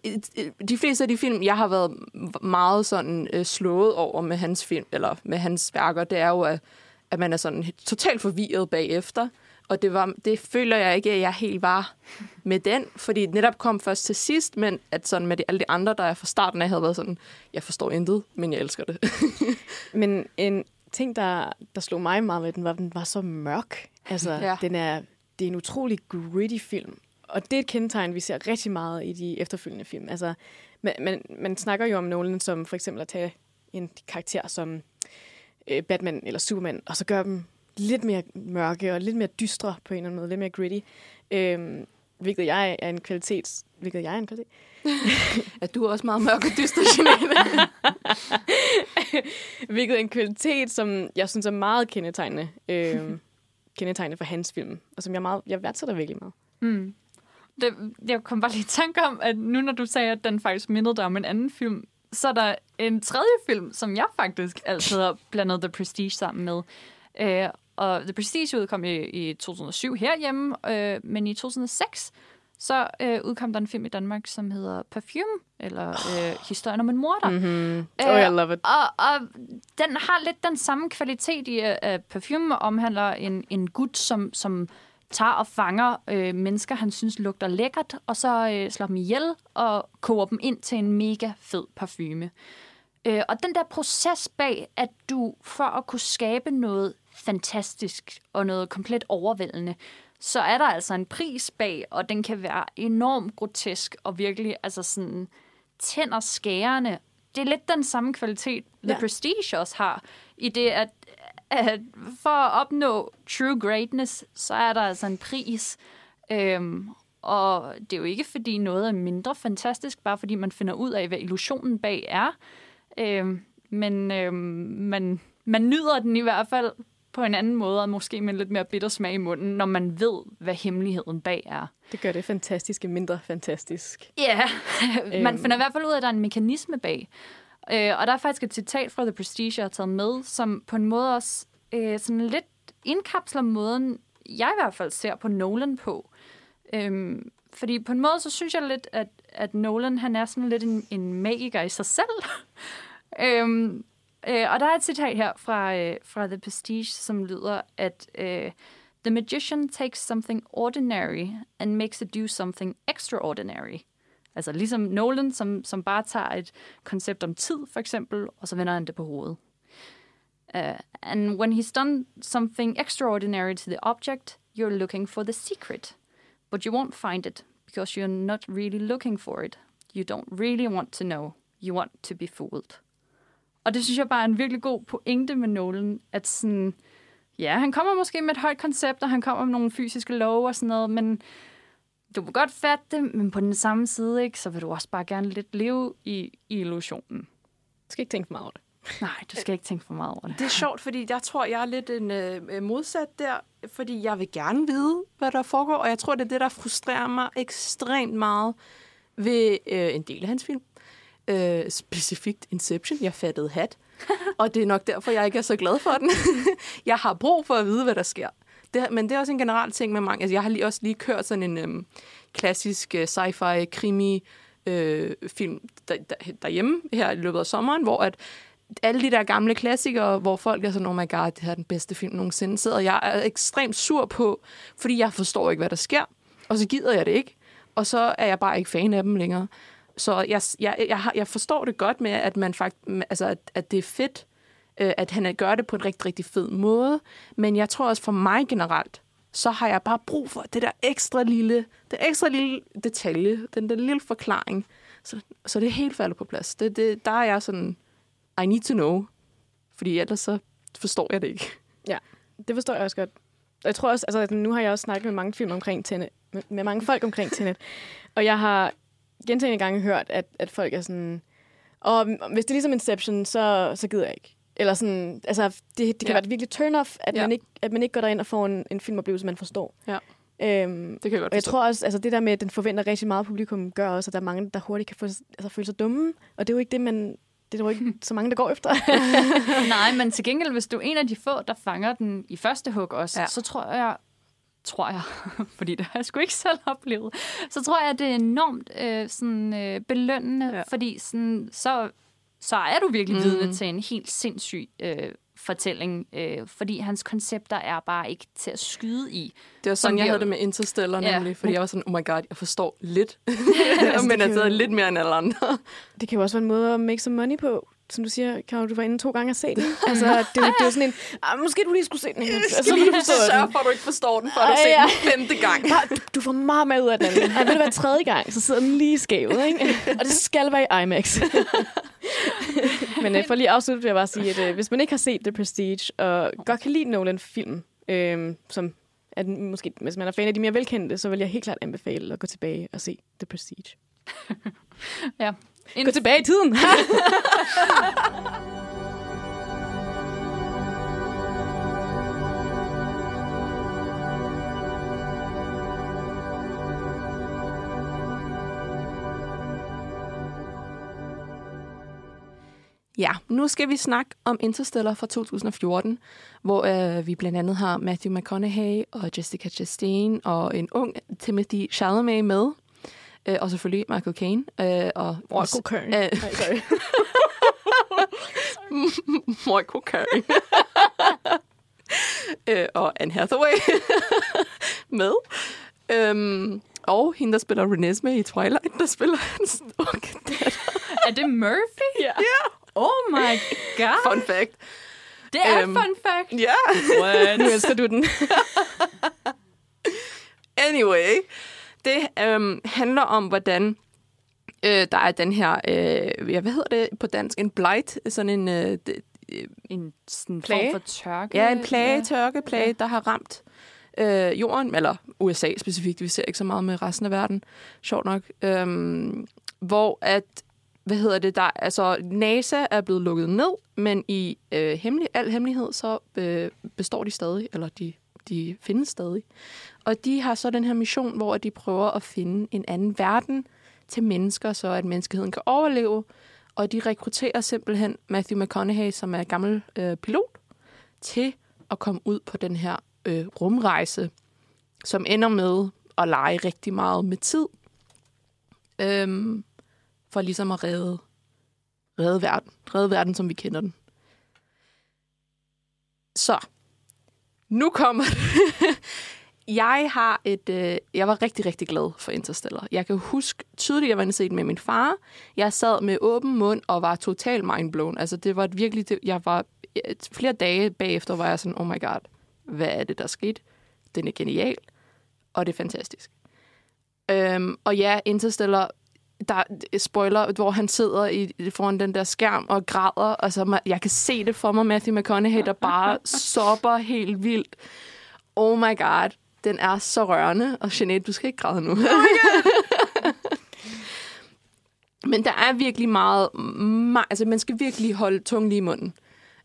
de fleste af de film, jeg har været meget sådan øh, slået over med hans film, eller med hans værker, det er jo, at, at man er sådan totalt forvirret bagefter. Og det, var, det føler jeg ikke, at jeg helt var med den, fordi det netop kom først til sidst, men at sådan med de, alle de andre, der jeg fra starten af havde været sådan, jeg forstår intet, men jeg elsker det. Men en ting, der, der slog mig meget ved den, var, at den var så mørk. Altså, Ja. den er, det er en utrolig gritty film. Og det er et kendetegn, vi ser rigtig meget i de efterfølgende film. Altså, man, man, man snakker jo om Nolan som for eksempel at tage en karakter som øh, Batman eller Superman, og så gøre dem lidt mere mørke og lidt mere dystre på en eller anden måde, lidt mere gritty. Øhm, hvilket jeg er en kvalitet. Hvilket jeg er en kvalitet. at du er også meget mørk og dyster, Jeanette. Hvilket er en kvalitet, som jeg synes er meget kendetegnende, øh, kendetegnende for hans film, og som jeg, meget, jeg værdsætter virkelig meget. Mm. Det, jeg kom bare lige i tanke om, at nu når du sagde, at den faktisk mindede dig om en anden film, så er der en tredje film, som jeg faktisk altid har blandet The Prestige sammen med. Øh, og The Prestige udkom i, i 2007 herhjemme, øh, men i 2006 så øh, udkom der en film i Danmark, som hedder Perfume, eller øh, Historien om en morder. Mm-hmm. Oh, I love it. Og, og den har lidt den samme kvalitet i, at Perfume omhandler en, en gut, som, som tager og fanger øh, mennesker, han synes lugter lækkert, og så øh, slår dem ihjel og koger dem ind til en mega fed parfume. Øh, og den der proces bag, at du for at kunne skabe noget fantastisk og noget komplet overvældende, så er der altså en pris bag, og den kan være enormt grotesk og virkelig altså sådan tænder skærende. Det er lidt den samme kvalitet, The Ja. Prestige også har, i det, at, at for at opnå true greatness, så er der altså en pris. Øhm, og det er jo ikke, fordi noget er mindre fantastisk, bare fordi man finder ud af, hvad illusionen bag er. Øhm, men øhm, man, man nyder den i hvert fald på en anden måde, og måske med en lidt mere bitter smag i munden, når man ved, hvad hemmeligheden bag er. Det gør det fantastiske mindre fantastisk. Ja, man Øhm. finder i hvert fald ud af, at der er en mekanisme bag. Øh, og der er faktisk et citat fra The Prestige, jeg har taget med, som på en måde også øh, sådan lidt indkapsler måden, jeg i hvert fald ser på Nolan på. Øhm, fordi på en måde, så synes jeg lidt, at, at Nolan, han er sådan lidt en, en magiker i sig selv. øhm, øh, og der er et citat her fra, øh, fra The Prestige, som lyder, at øh, The magician takes something ordinary and makes it do something extraordinary. Altså ligesom Nolan, som, som bare tager et koncept om tid, for eksempel, og så vender han det på hovedet. Uh, and when he's done something extraordinary to the object, you're looking for the secret. But you won't find it, because you're not really looking for it. You don't really want to know. You want to be fooled. Og det synes jeg bare er en virkelig god pointe med Nolan, at sådan, ja, han kommer måske med et højt koncept, og han kommer med nogle fysiske love og sådan noget, men du vil godt fatte det, men på den samme side, ikke, så vil du også bare gerne lidt leve i, i illusionen. Du skal ikke tænke for meget over det. Nej, du skal ikke tænke for meget over det. Det er sjovt, fordi jeg tror, jeg er lidt en øh, modsat der, fordi jeg vil gerne vide, hvad der foregår, og jeg tror, det er det, der frustrerer mig ekstremt meget ved øh, en del af hans film. Øh, specifikt Inception. Jeg fattede hat. og det er nok derfor, jeg ikke er så glad for den. jeg har brug for at vide, hvad der sker. Det, men det er også en generel ting med mange. Altså, jeg har lige, også lige kørt sådan en øhm, klassisk øh, sci-fi krimi øh, film der, der, derhjemme her i løbet af sommeren, hvor at alle de der gamle klassikere, hvor folk er sådan, oh my god, det her er den bedste film nogensinde, sidder jeg er ekstremt sur på, fordi jeg forstår ikke, hvad der sker, og så gider jeg det ikke, og så er jeg bare ikke fan af dem længere. Så jeg, jeg, jeg, har, jeg forstår det godt med, at man faktisk, altså, at, at det er fedt, øh, at han gør det på en rigtig, rigtig fed måde. Men jeg tror også for mig generelt, så har jeg bare brug for det der ekstra lille, det ekstra lille detalje, den der lille forklaring, så, så det helt falder på plads. Det, det, der er jeg sådan, I need to know, fordi ellers så forstår jeg det ikke. Ja, det forstår jeg også godt. Jeg tror også, altså nu har jeg også snakket med mange film omkring Tenet, med, med mange folk omkring Tenet, og jeg har gentagende gange hørt, at, at folk er sådan, og hvis det er ligesom Inception, så, så gider jeg ikke. Eller sådan, altså, det, det kan ja. være et virkelig turn-off, at, ja. man ikke, at man ikke går derind og får en, en filmoplevelse, man forstår. Ja. Øhm, det kan jeg godt Og jeg tror også, altså det der med, at den forventer rigtig meget publikum, gør også, at der er mange, der hurtigt kan få, altså, føle sig dumme. Og det er jo ikke det, man... Det er jo ikke så mange, der går efter. Nej, men til gengæld, hvis du er en af de få, der fanger den i første hug også, ja. så tror jeg, tror jeg, fordi det har jeg sgu ikke selv oplevet, så tror jeg, at det er enormt øh, sådan, øh, belønnende, ja. fordi sådan, så så er du virkelig mm. vidne til en helt sindssyg øh, fortælling, øh, fordi hans koncepter er bare ikke til at skyde i. Det var sådan, jeg, havde det med Interstellar ja. nemlig, fordi jeg var sådan, oh my god, jeg forstår lidt, altså, men jeg altså lidt mere end alle andre. Det kan jo også være en måde at make some money på som du siger, kan du var inde to gange at se den. altså, det, det er jo sådan en, ah, måske du lige skulle se den. Jeg skal lige sørge for, at du ikke forstår den, før du ser den femte gang. du, du får meget mere ud af den. Og vil det være tredje gang, så sidder den lige skævet. Ikke? Og det skal være i IMAX. Men uh, for lige at afslutte, vil jeg bare sige, at uh, hvis man ikke har set The Prestige, og godt kan lide Nolan-film, uh, som at måske, hvis man er fan af de mere velkendte, så vil jeg helt klart anbefale at gå tilbage og se The Prestige. ja, en... Gå tilbage i tiden. Ja, nu skal vi snakke om Interstellar fra 2014, hvor øh, vi blandt andet har Matthew McConaughey og Jessica Chastain og en ung Timothy Chalamet med. Øh, og selvfølgelig Michael Caine. Øh, og Michael Caine. Øh, sorry. Michael Caine. øh, og Anne Hathaway med. Øhm, og hende, der spiller Renesmee i Twilight, der spiller hans unge Er det Murphy? Ja. Yeah. Oh my god. Fun fact. Det er um, fun fact. Ja. Yeah. nu elsker du den. anyway. Det øhm, handler om, hvordan øh, der er den her, øh, ja, hvad hedder det på dansk? En blight, sådan en... Øh, øh, en sådan plage? form for tørke? Ja, en plage, ja. tørke, plage, ja. der har ramt øh, jorden, eller USA specifikt, vi ser ikke så meget med resten af verden, sjovt nok, øhm, hvor at, hvad hedder det, der, altså NASA er blevet lukket ned, men i øh, hemmelig, al hemmelighed, så øh, består de stadig, eller de, de findes stadig. Og de har så den her mission, hvor de prøver at finde en anden verden til mennesker, så at menneskeheden kan overleve. Og de rekrutterer simpelthen Matthew McConaughey, som er gammel øh, pilot, til at komme ud på den her øh, rumrejse, som ender med at lege rigtig meget med tid, øhm, for ligesom at redde, redde verden. Redde verden, som vi kender den. Så, nu kommer jeg har et... Øh, jeg var rigtig, rigtig glad for Interstellar. Jeg kan huske tydeligt, at jeg var inde set med min far. Jeg sad med åben mund og var totalt mindblown. Altså, det var virkelig... Det, jeg var... Flere dage bagefter var jeg sådan, oh my god, hvad er det, der skete? Den er genial, og det er fantastisk. Øhm, og ja, Interstellar, der spoiler, hvor han sidder i, foran den der skærm og græder. Altså, jeg kan se det for mig, Matthew McConaughey, der bare sopper helt vildt. Oh my god, den er så rørende. Og Jeanette, du skal ikke græde nu. Men der er virkelig meget... meget altså, man skal virkelig holde tungen lige i munden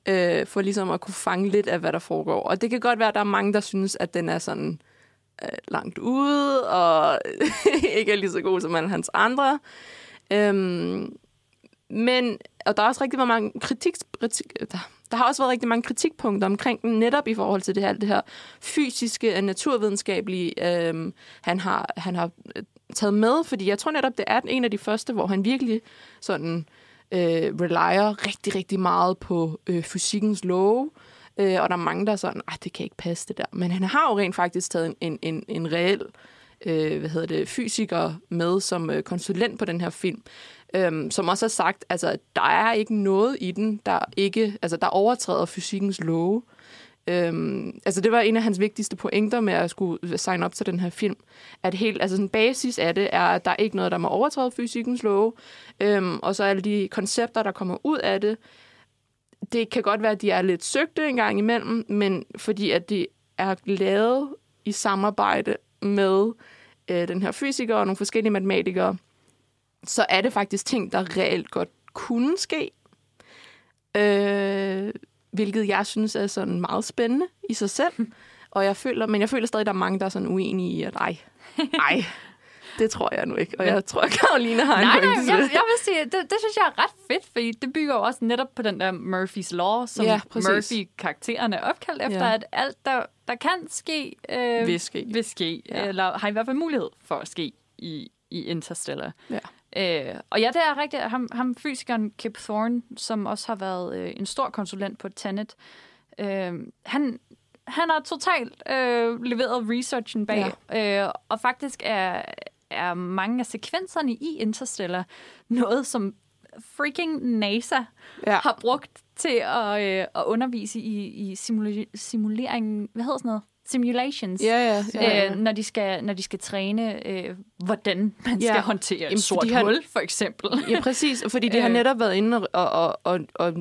øh, for ligesom at kunne fange lidt af, hvad der foregår. Og det kan godt være, at der er mange, der synes, at den er sådan øh, langt ude, og ikke er lige så god som alle hans andre. Øhm, men, og der er også rigtig mange kritik, kritik der, der har også været rigtig mange kritikpunkter omkring den, netop i forhold til det her, det her fysiske og naturvidenskabelige, øhm, han, har, han har øh, taget med, fordi jeg tror netop, det er en af de første, hvor han virkelig sådan øh, relyer rigtig, rigtig meget på øh, fysikkens love, øh, og der er mange, der er sådan, det kan ikke passe det der. Men han har jo rent faktisk taget en, en, en, en reel øh, hvad hedder det, fysiker med som øh, konsulent på den her film, øh, som også har sagt, altså, der er ikke noget i den, der ikke, altså, der overtræder fysikkens love. Øhm, altså det var en af hans vigtigste pointer med at skulle signe op til den her film. At helt, altså sådan basis af det er, at der er ikke noget, der må overtræde fysikkens love. Øhm, og så alle de koncepter, der kommer ud af det, det kan godt være, at de er lidt søgte en gang imellem, men fordi at de er lavet i samarbejde med øh, den her fysiker og nogle forskellige matematikere, så er det faktisk ting, der reelt godt kunne ske. Øh, hvilket jeg synes er sådan meget spændende i sig selv. Og jeg føler, men jeg føler stadig, at der er mange, der er sådan uenige i, at ej, ej, det tror jeg nu ikke. Og jeg tror, at Karoline har en nej, nej, jeg, jeg vil sige, det, det synes jeg er ret fedt, fordi det bygger jo også netop på den der Murphys Law, som ja, Murphy-karaktererne er opkaldt efter, ja. at alt, der, der kan ske, øh, vil ske, vil ske ja. eller har i hvert fald mulighed for at ske i, i Interstellar. Ja. Øh, og ja, det er rigtigt. Ham, ham fysikeren Kip Thorne, som også har været øh, en stor konsulent på Tenet, øh, han, han har totalt øh, leveret researchen bag, ja. øh, og faktisk er, er mange af sekvenserne i Interstellar noget, som freaking NASA ja. har brugt til at, øh, at undervise i, i simula- simulering, hvad hedder sådan noget? simulations, ja, ja, ja, ja. Øh, når, de skal, når de skal træne, øh, hvordan man ja. skal håndtere Jamen, et sort har, hul, for eksempel. Ja, præcis, fordi de har øh. netop været inde og, og, og, og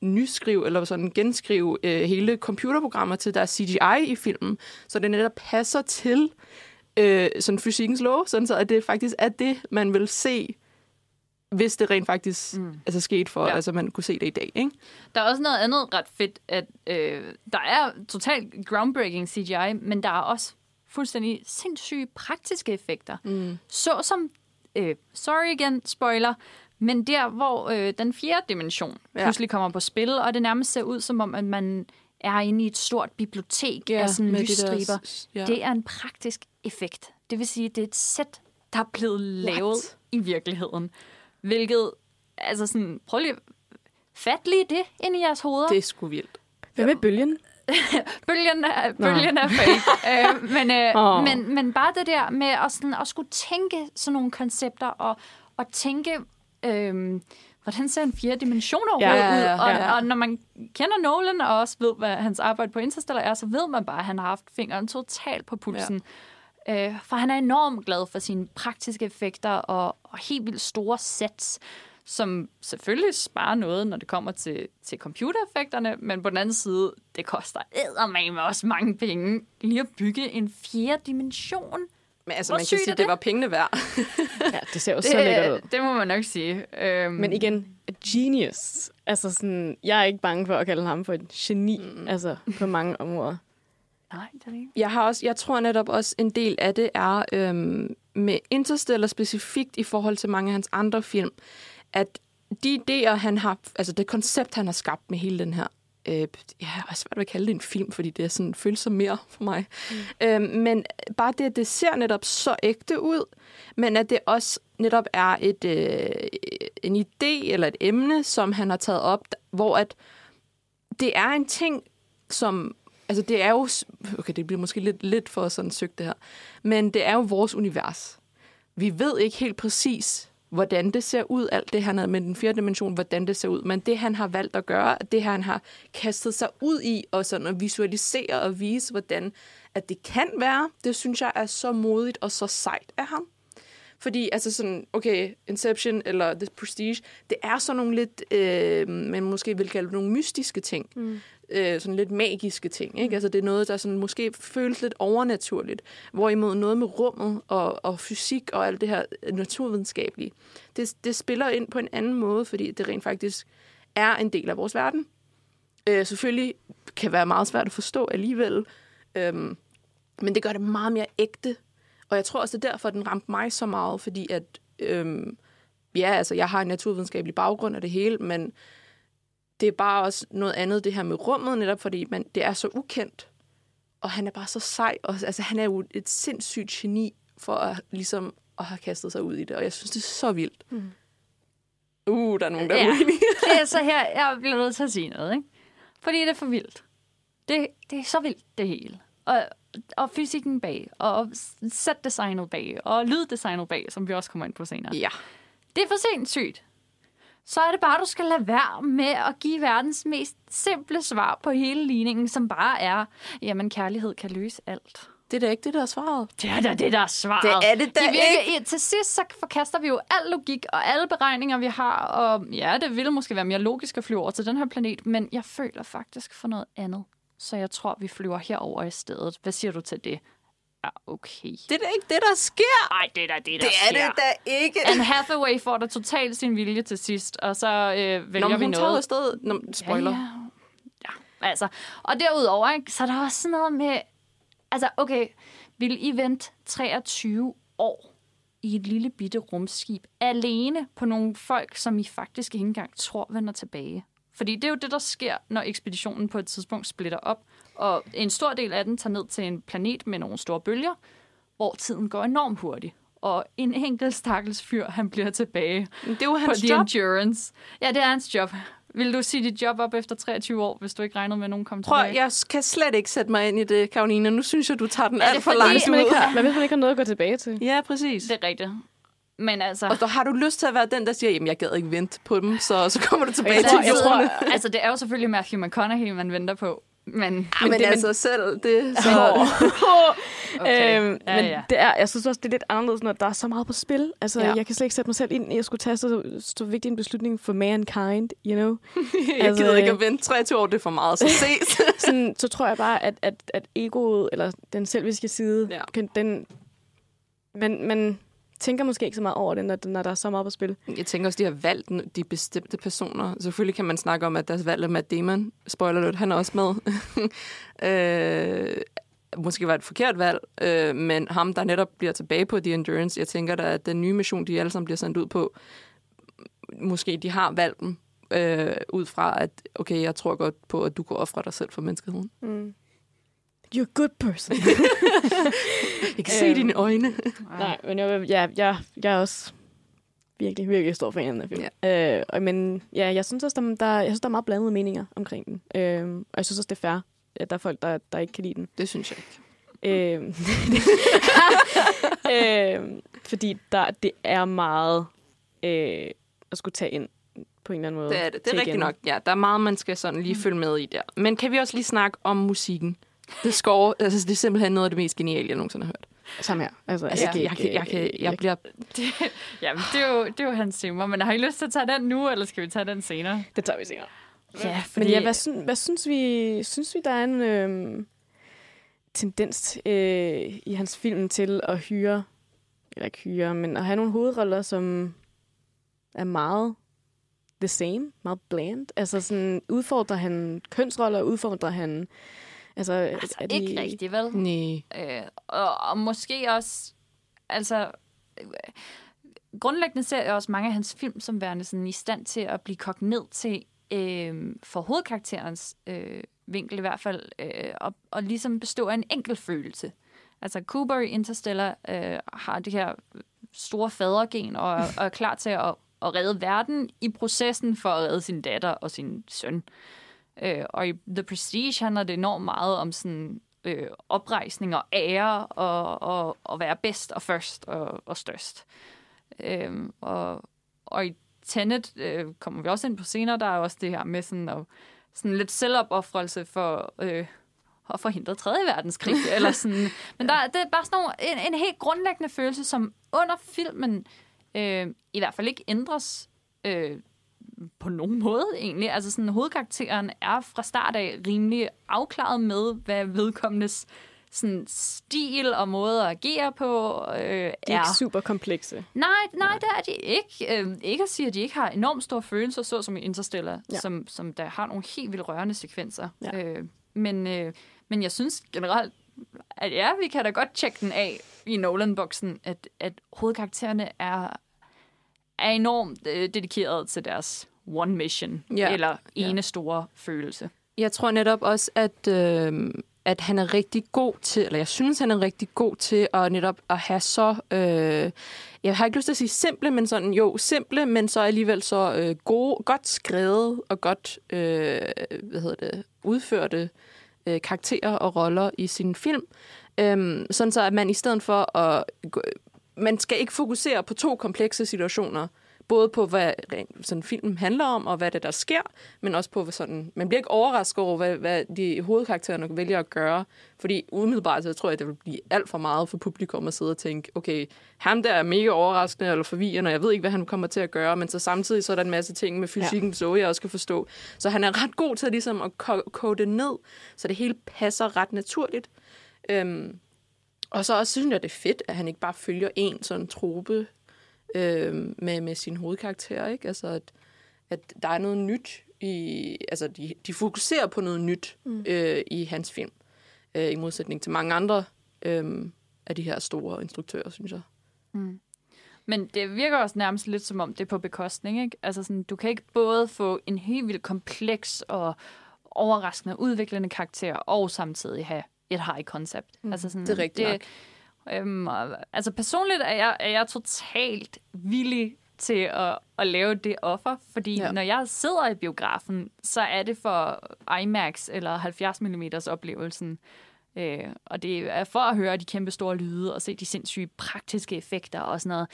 nyskrive, eller sådan genskrive øh, hele computerprogrammer til deres CGI i filmen, så det netop passer til øh, sådan fysikkens lov, sådan så at det faktisk er det, man vil se hvis det rent faktisk mm. altså, skete for, ja. altså man kunne se det i dag. Ikke? Der er også noget andet ret fedt, at øh, der er totalt groundbreaking CGI, men der er også fuldstændig sindssyge praktiske effekter. Mm. Så som, øh, sorry igen, spoiler, men der, hvor øh, den fjerde dimension ja. pludselig kommer på spil, og det nærmest ser ud som om, at man er inde i et stort bibliotek ja, af sådan lysstriber. De ja. Det er en praktisk effekt. Det vil sige, det er et sæt, der er blevet lavet What? i virkeligheden. Hvilket, altså sådan, prøv lige fat lige det ind i jeres hoveder. Det er sgu vildt. Hvad med bølgen? bølgen er, bølgen er fake. øh, men, øh, oh. men, men bare det der med at, sådan, at skulle tænke sådan nogle koncepter, og, og tænke, øh, hvordan ser en fjerde dimension overhovedet ja, ja, ja, ud? Og, ja. og når man kender Nolan, og også ved, hvad hans arbejde på Interstellar er, så ved man bare, at han har haft fingeren totalt på pulsen. Ja. Øh, for han er enormt glad for sine praktiske effekter og, og helt vildt store sets, som selvfølgelig sparer noget, når det kommer til, til computereffekterne, men på den anden side, det koster eddermame også mange penge lige at bygge en fjerde dimension. Men altså, Hvor man kan sige, det? det var pengene værd. ja, det ser jo så lækkert ud. Det må man nok sige. Um, Men igen, genius. Altså sådan, jeg er ikke bange for at kalde ham for et geni, mm. altså på mange områder. Nej, det er ikke. Jeg, har også, jeg tror netop også, en del af det er øhm, med Interstellar specifikt i forhold til mange af hans andre film, at de idéer, han har, altså det koncept, han har skabt med hele den her øh, ja, jeg er svært at kalde det en film, fordi det er sådan følelser mere for mig. Mm. Øh, men bare det, at det ser netop så ægte ud, men at det også netop er et, øh, en idé eller et emne, som han har taget op, hvor at det er en ting, som altså det er jo, okay, det bliver måske lidt, lidt for sådan søgt det her, men det er jo vores univers. Vi ved ikke helt præcis, hvordan det ser ud, alt det han havde med den fjerde dimension, hvordan det ser ud, men det han har valgt at gøre, det han har kastet sig ud i, og sådan at visualisere og vise, hvordan at det kan være, det synes jeg er så modigt og så sejt af ham. Fordi altså sådan, okay, Inception eller The Prestige, det er sådan nogle lidt, øh, man måske vil kalde det nogle mystiske ting. Mm. Øh, sådan lidt magiske ting. Ikke? Altså det er noget, der sådan måske føles lidt overnaturligt. Hvorimod noget med rummet og, og fysik og alt det her naturvidenskabelige, det, det spiller ind på en anden måde, fordi det rent faktisk er en del af vores verden. Øh, selvfølgelig kan være meget svært at forstå alligevel, øhm, men det gør det meget mere ægte. Og jeg tror også, det er derfor, den ramte mig så meget, fordi at, øhm, ja, altså, jeg har en naturvidenskabelig baggrund af det hele, men det er bare også noget andet, det her med rummet, netop fordi man, det er så ukendt. Og han er bare så sej, og altså, han er jo et sindssygt geni for at, ligesom, at have kastet sig ud i det, og jeg synes, det er så vildt. Mm. Uh, der er nogen, der er Ja. uenige. det er så her, jeg bliver nødt til at sige noget, ikke? Fordi det er for vildt. Det, det er så vildt, det hele. Og, og fysikken bag, og setdesignet bag, og lyddesignet bag, som vi også kommer ind på senere. Ja. Det er for sindssygt. Så er det bare, du skal lade være med at give verdens mest simple svar på hele ligningen, som bare er, jamen kærlighed kan løse alt. Det er da ikke det, der er svaret. Det er da det, der er svaret. Det er det da I virke, Til sidst så forkaster vi jo al logik og alle beregninger, vi har. Og ja, det ville måske være mere logisk at flyve over til den her planet, men jeg føler faktisk for noget andet. Så jeg tror, vi flyver herover i stedet. Hvad siger du til det? Ja, okay. Det er da ikke det, der sker. Ej, det er da det, der Det er sker. det da ikke. Anne Hathaway får da totalt sin vilje til sidst, og så øh, vælger Nå, vi hun tager afsted. Nå, spoiler. Ja, ja. ja, altså. Og derudover, ikke, så er der også sådan noget med... Altså, okay, vil I vente 23 år i et lille bitte rumskib alene på nogle folk, som I faktisk ikke engang tror vender tilbage? Fordi det er jo det, der sker, når ekspeditionen på et tidspunkt splitter op, og en stor del af den tager ned til en planet med nogle store bølger, hvor tiden går enormt hurtigt. Og en enkelt stakkels fyr, han bliver tilbage det er jo på hans The job. Endurance. Ja, det er hans job. Vil du sige dit job op efter 23 år, hvis du ikke regnede med, at nogen kom Prøv, tilbage? jeg kan slet ikke sætte mig ind i det, Karoline. Nu synes jeg, du tager den Er det alt for langt man, ikke ud. har, hvad hvis man ikke har noget at gå tilbage til? Ja, præcis. Det er rigtigt. Men altså... Og så har du lyst til at være den, der siger, jamen jeg gad ikke vente på dem, så, så kommer du tilbage til jeg tror- altså, det er jo selvfølgelig Matthew McConaughey, man venter på. Men, Men, men det- altså selv, det så... okay. Øhm, ja, men ja. det er, jeg synes også, det er lidt anderledes, når der er så meget på spil. Altså, Ja. jeg kan slet ikke sætte mig selv ind i at skulle tage så, så vigtig en beslutning for mankind, you know? jeg Altså, gider ikke øh, at vente 23 år, det er for meget, så ses. Sådan, så tror jeg bare, at, at, at egoet, eller den selviske side, Ja. kan, den, man, man tænker måske ikke så meget over det, når, når der er så meget på spil. Jeg tænker også, de har valgt de bestemte personer. Selvfølgelig kan man snakke om, at deres valg er Matt Damon. Spoiler alert, han er også med. øh, måske var et forkert valg, øh, men ham, der netop bliver tilbage på The Endurance, jeg tænker da, at den nye mission, de alle sammen bliver sendt ud på, måske de har valgt dem øh, ud fra, at okay, jeg tror godt på, at du kan ofre dig selv for menneskeheden. Mm. You're a good person. Jeg kan se Øhm. dine øjne. Nej, men jeg, jeg, jeg, jeg er også virkelig, virkelig stor fan af den her film. Ja. Øh, og, men ja, jeg synes også, der, der, jeg synes, der er meget blandede meninger omkring den. Øh, og jeg synes også, det er fair, at der er folk, der, der ikke kan lide den. Det synes jeg ikke. Øh, øh, fordi der, det er meget øh, at skulle tage ind på en eller anden måde. Det er det. Det er rigtigt nok. Ja, der er meget, man skal sådan lige følge med i der. Men kan vi også lige snakke om musikken? Det score, altså det er simpelthen noget af det mest geniale, jeg nogensinde har hørt. Samme her. Altså, Altså, jeg, jeg, jeg, jeg, jeg, jeg bliver... Det, jamen, det er, jo, det er jo hans tema. Men har I lyst til at tage den nu, eller skal vi tage den senere? Det tager vi senere. Ja, Men ja, hvad, synes, hvad synes vi? Synes vi, der er en øh, tendens øh, i hans film til at hyre, eller ikke hyre, men at have nogle hovedroller, som er meget the same, meget bland. Altså sådan, udfordrer han kønsroller, udfordrer han... Altså, Altså, er ikke rigtigt, vel? Nej. Øh, og, og måske også, altså, øh, grundlæggende ser jeg også mange af hans film som værende sådan i stand til at blive kogt ned til, øh, for hovedkarakterens øh, vinkel i hvert fald, øh, og, og ligesom bestå af en enkelt følelse. Altså Cooper i Interstellar øh, har det her store fadergen og, og er klar til at, at redde verden i processen for at redde sin datter og sin søn. Øh, og i The Prestige handler det enormt meget om sådan øh, oprejsning og ære og, og, og være bedst og først og, og størst. Øh, og, og i Tenet øh, kommer vi også ind på senere, der er også det her med sådan, at, sådan lidt selvopoffrelse for øh, at forhindre 3. verdenskrig. eller sådan. Men der, det er bare sådan nogle, en, en helt grundlæggende følelse, som under filmen øh, i hvert fald ikke ændres øh, på nogen måde egentlig. Altså sådan, hovedkarakteren er fra start af rimelig afklaret med, hvad vedkommendes sådan, stil og måde at agere på øh, De er er. ikke super komplekse. Nej, nej, det er de ikke. Øh, ikke at sige, at de ikke har enormt store følelser, så som i Interstellar, ja. som, som der har nogle helt vildt rørende sekvenser. Ja. Øh, men, øh, men jeg synes generelt, at ja, vi kan da godt tjekke den af i Nolan-boksen, at, at hovedkaraktererne er, er enormt øh, dedikeret til deres one mission, Ja. eller ene Ja. store følelse. Jeg tror netop også, at, øh, at han er rigtig god til, eller jeg synes, han er rigtig god til at netop at have så, øh, jeg har ikke lyst til at sige simple, men sådan, jo, simple, men så alligevel så øh, gode, godt skrevet og godt, øh, hvad hedder det, udførte øh, karakterer og roller i sin film. Øh, sådan så, at man i stedet for at, man skal ikke fokusere på to komplekse situationer, både på, hvad sådan filmen handler om, og hvad det der sker, men også på, hvad sådan... Man bliver ikke overrasket over, hvad, hvad de hovedkaraktererne vælger at gøre. Fordi umiddelbart, så tror jeg, det vil blive alt for meget for publikum at sidde og tænke, okay, ham der er mega overraskende eller forvirrende, og jeg ved ikke, hvad han kommer til at gøre, men så samtidig så er der en masse ting med fysikken, ja. så jeg også kan forstå. Så han er ret god til ligesom at ko- kode det ned, så det hele passer ret naturligt. Øhm, og så også synes jeg, det er fedt, at han ikke bare følger en sådan trope øh, med, med sin hovedkarakter, ikke? Altså, at, at der er noget nyt i... Altså, de, de fokuserer på noget nyt mm. øh, i hans film, øh, i modsætning til mange andre øh, af de her store instruktører, synes jeg. Men det virker også nærmest lidt som om, det er på bekostning. Ikke? Altså sådan, du kan ikke både få en helt vildt kompleks og overraskende udviklende karakter, og samtidig have et high concept. Mm. Altså sådan, Det er rigtigt nok. Øhm, og, altså personligt er jeg, er jeg totalt villig til at, at lave det offer, fordi ja. når jeg sidder i biografen, så er det for IMAX eller 70 mm oplevelsen. Øh, og det er for at høre de kæmpe store lyde og se de sindssyge praktiske effekter og sådan noget.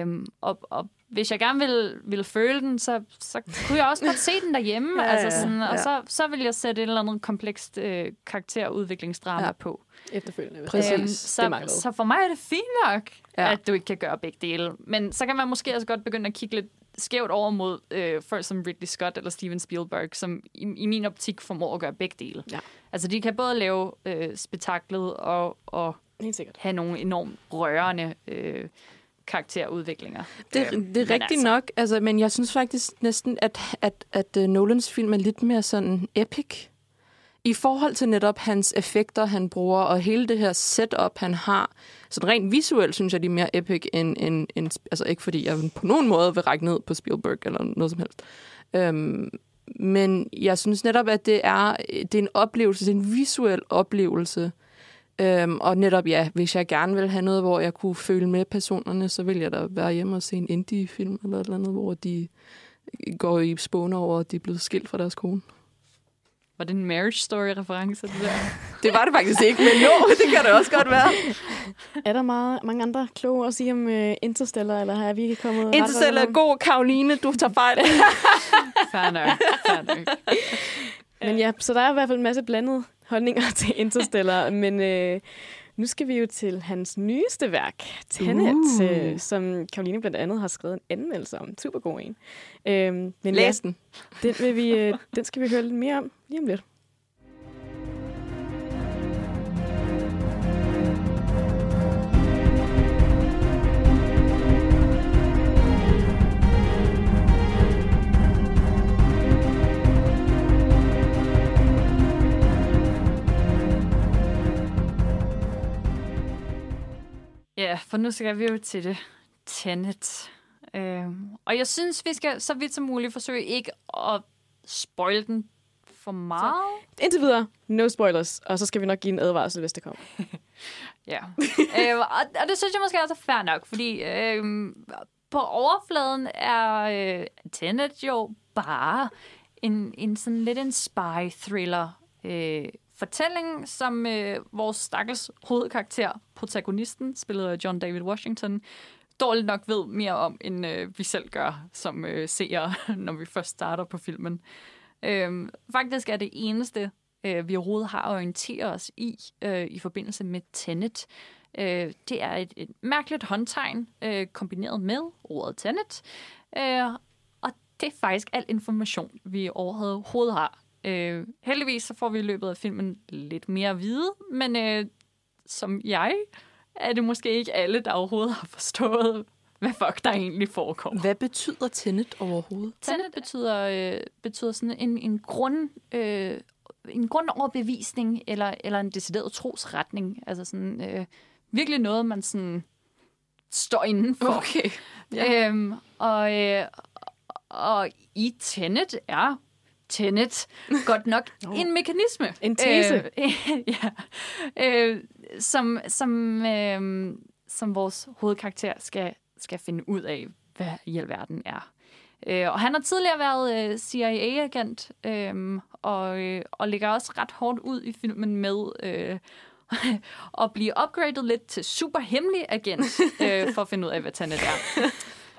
Øhm, og, og hvis jeg gerne vil, vil føle den, så, så kunne jeg også godt se den derhjemme. Ja, altså sådan, og ja. så, så vil jeg sætte et eller andet komplekst øh, karakterudviklingsdrama Ja. på. Efterfølgende. Præcis. Øhm, så, så for mig er det fint nok, ja. at du ikke kan gøre begge dele. Men så kan man måske også godt begynde at kigge lidt skævt over mod øh, folk som Ridley Scott eller Steven Spielberg, som i, i min optik formår at gøre begge dele. Ja. Altså de kan både lave øh, spektaklet og, og Helt sikkert. have nogle enormt rørende øh, karakterudviklinger. Det, Øhm, det er rigtigt altså. nok, altså, men jeg synes faktisk næsten, at, at, at uh, Nolans film er lidt mere sådan epic. I forhold til netop hans effekter, han bruger, og hele det her setup, han har. Så rent visuelt synes jeg, de er mere epic end, end, end... Altså ikke fordi jeg på nogen måde vil række ned på Spielberg eller noget som helst. Øhm, men jeg synes netop, at det er, det er en oplevelse, det er en visuel oplevelse. Øhm, og netop, ja, hvis jeg gerne vil have noget, hvor jeg kunne føle med personerne, så vil jeg da være hjemme og se en indie-film eller et eller andet, hvor de går i spåner over, at de er blevet skilt fra deres kone. Var det en Marriage Story-reference? Det der? Det var det faktisk ikke, men jo, det kan det også godt være. Er der meget, mange andre kloge at sige om uh, Interstellar, eller er vi ikke kommet... Interstellar er god, Karoline, du tager fejl. Fair nok. Fair nok. Men ja, så der er i hvert fald en masse blandede holdninger til Interstellar, men øh, nu skal vi jo til hans nyeste værk, Tenet, Uh. øh, som Karoline blandt andet har skrevet en anmeldelse om. Super god en. Øh, men Læs den. den, vil vi, øh, den skal vi høre lidt mere om lige om lidt. Ja, for nu skal vi jo til det. Tenet. Øhm, og jeg synes, vi skal så vidt som muligt forsøge ikke at spoil den for meget. Indtil videre, no spoilers, og så skal vi nok give en advarsel, hvis det kommer. Ja. øh, og, og det synes jeg måske også er fair nok, fordi øh, på overfladen er øh, Tenet jo bare en, en sådan lidt en spy-thriller øh, fortælling, som øh, vores stakkels hovedkarakter, protagonisten, spillet af John David Washington, dårligt nok ved mere om, end øh, vi selv gør som øh, seere, når vi først starter på filmen. Øh, faktisk er det eneste, øh, vi overhovedet har at orientere os i, øh, i forbindelse med Tenet. Øh, det er et, et mærkeligt håndtegn, øh, kombineret med ordet Tenet. Øh, og det er faktisk al information, vi overhovedet har. Øh, heldigvis så får vi i løbet af filmen lidt mere at vide, men øh, som jeg er det måske ikke alle, der overhovedet har forstået, hvad fuck der egentlig forekommer. Hvad betyder Tenet overhovedet? Tenet betyder, øh, betyder sådan en, en grund... Øh, en grundoverbevisning eller, eller en decideret trosretning. Altså sådan, øh, virkelig noget, man sådan står indenfor. Okay. Ja. Øhm, og, øh, og i Tenet er Tenet godt nok en mekanisme. En tese. Øh, ja. Øh, som, som, øh, som vores hovedkarakter skal, skal finde ud af, hvad i alverden er. Øh, og han har tidligere været øh, CIA-agent, øh, og, øh, og ligger også ret hårdt ud i filmen med øh, at blive upgradet lidt til super hemmelig agent, øh, for at finde ud af, hvad Tenet er.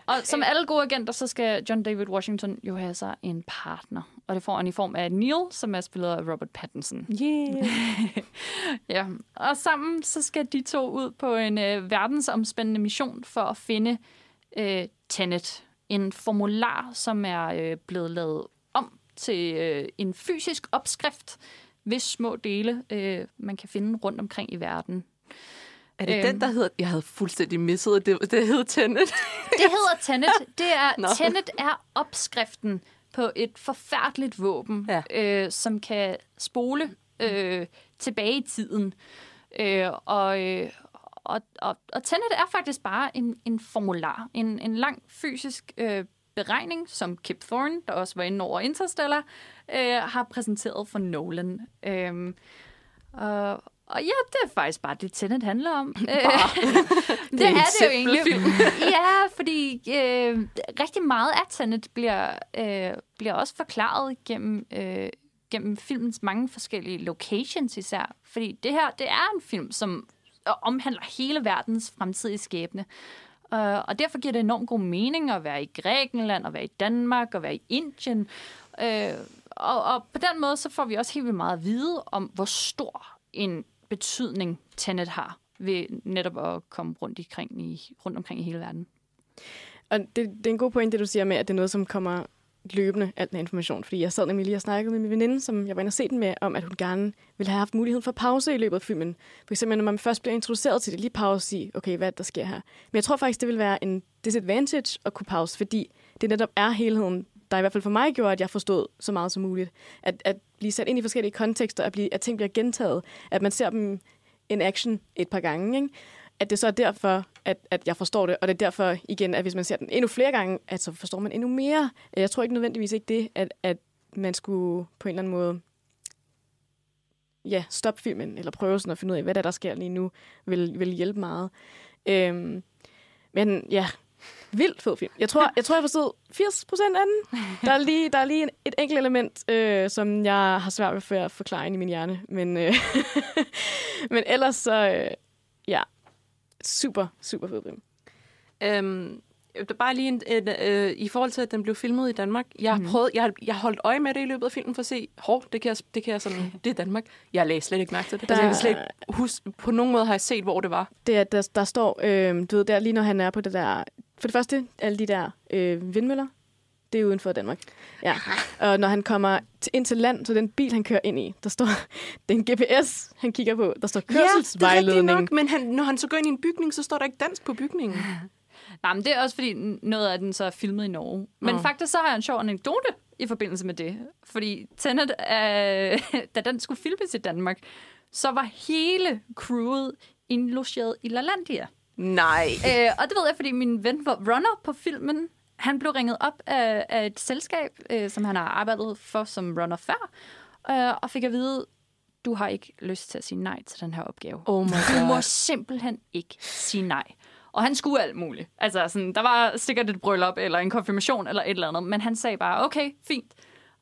Og som alle gode agenter, så skal John David Washington jo have sig en partner. Og det får han i form af Neil, som er spillet af Robert Pattinson. Yeah. ja. Og sammen så skal de to ud på en øh, verdensomspændende mission for at finde øh, Tenet. En formular, som er øh, blevet lavet om til øh, en fysisk opskrift, hvis små dele øh, man kan finde rundt omkring i verden. Er det øhm, den, der hedder... Jeg havde fuldstændig misset, at det, det hedder Tenet. det hedder Tenet. Det er, no. Tenet er opskriften på et forfærdeligt våben, ja. øh, som kan spole øh, tilbage i tiden. Øh, og, øh, og, og, og Tenet er faktisk bare en, en formular. En, en lang fysisk øh, beregning, som Kip Thorne, der også var inde over Interstellar, øh, har præsenteret for Nolan. Øh, og, og ja, det er faktisk bare det, Tenet handler om. det, det er, er det jo egentlig. Film. ja, fordi øh, rigtig meget af Tenet bliver, øh, bliver også forklaret gennem, øh, gennem filmens mange forskellige locations især. Fordi det her, det er en film, som omhandler hele verdens fremtidige skæbne. Uh, og derfor giver det enormt god mening at være i Grækenland, at være i Danmark, at være i Indien. Uh, og, og på den måde, så får vi også helt vildt meget at vide om, hvor stor en betydning Tenet har ved netop at komme rundt, omkring i, rundt omkring i hele verden. Og det, det er en god point, det du siger med, at det er noget, som kommer løbende, alt den information. Fordi jeg sad nemlig lige og snakkede med min veninde, som jeg var inde og se den med, om at hun gerne ville have haft muligheden for pause i løbet af filmen. For eksempel, når man først bliver introduceret til det, lige pause og sige, okay, hvad der sker her. Men jeg tror faktisk, det vil være en disadvantage at kunne pause, fordi det netop er helheden, der i hvert fald for mig gjorde, at jeg forstod så meget som muligt. At, at blive sat ind i forskellige kontekster, at, blive, at ting bliver gentaget, at man ser dem in action et par gange, ikke? at det så er derfor, at, at jeg forstår det, og det er derfor igen, at hvis man ser den endnu flere gange, at så forstår man endnu mere. Jeg tror ikke nødvendigvis ikke det, at, at man skulle på en eller anden måde ja, stoppe filmen, eller prøve sådan at finde ud af, hvad der, der sker lige nu, vil, vil hjælpe meget. Øhm, men ja, vildt fed film. Jeg tror, jeg, tror, jeg forstod 80 procent af den. Der er lige, der er lige et enkelt element, øh, som jeg har svært ved at forklare ind i min hjerne. Men, øh, men ellers så, øh, ja, super, super fed film. Øhm, bare lige en, en, øh, i forhold til, at den blev filmet i Danmark. Jeg har, mm. prøvet, jeg jeg har holdt øje med det i løbet af filmen for at se, hov, det kan jeg, det kan jeg sådan, det er Danmark. Jeg lagde slet ikke mærke til det. Der, altså, jeg kan slet ikke huske, på nogen måde har jeg set, hvor det var. Det er, der, der står, øh, du ved, der lige når han er på det der, for det første, alle de der øh, vindmøller, det er uden for Danmark. Ja. Og når han kommer ind til land, så den bil, han kører ind i, der står, det er en GPS, han kigger på, der står kørselsvejledning. Ja, det er nok, men han, når han så går ind i en bygning, så står der ikke dansk på bygningen. Nej, men det er også fordi noget af den så er filmet i Norge. Men oh. faktisk så har jeg en sjov anekdote i forbindelse med det. Fordi Tenet, øh, da den skulle filmes i Danmark, så var hele crewet indlogeret i LaLandia. Nej. Øh, og det ved jeg, fordi min ven var runner på filmen. Han blev ringet op af, af et selskab, øh, som han har arbejdet for som runner før, øh, og fik at vide, du har ikke lyst til at sige nej til den her opgave. Oh my God. Du må simpelthen ikke sige nej. Og han skulle alt muligt. Altså, sådan, der var sikkert et bryllup, eller en konfirmation, eller et eller andet. Men han sagde bare, okay, fint.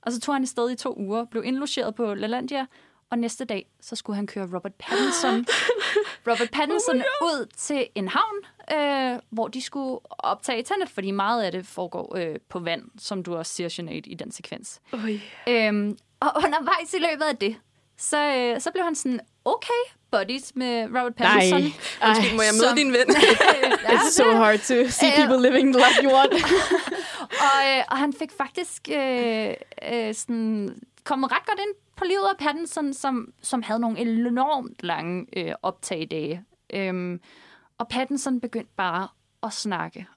Og så tog han i sted i to uger, blev indlogeret på LaLandia, og næste dag, så skulle han køre Robert Pattinson, Robert Pattinson oh ud til en havn, øh, hvor de skulle optage tændet, fordi meget af det foregår øh, på vand, som du også siger, Sinead, i den sekvens. Oi. Øhm, og undervejs i løbet af det, så, øh, så blev han sådan, okay, buddies med Robert Pattinson. Nej. Undskyld, må jeg møde Så- din ven? It's so hard to see Ja. people living the life you want. og, øh, og han fik faktisk øh, øh, sådan, kommet ret godt ind på livet af Pattinson, som, som havde nogle enormt lange øh, optagedage. Øhm, og Pattinson begyndte bare at snakke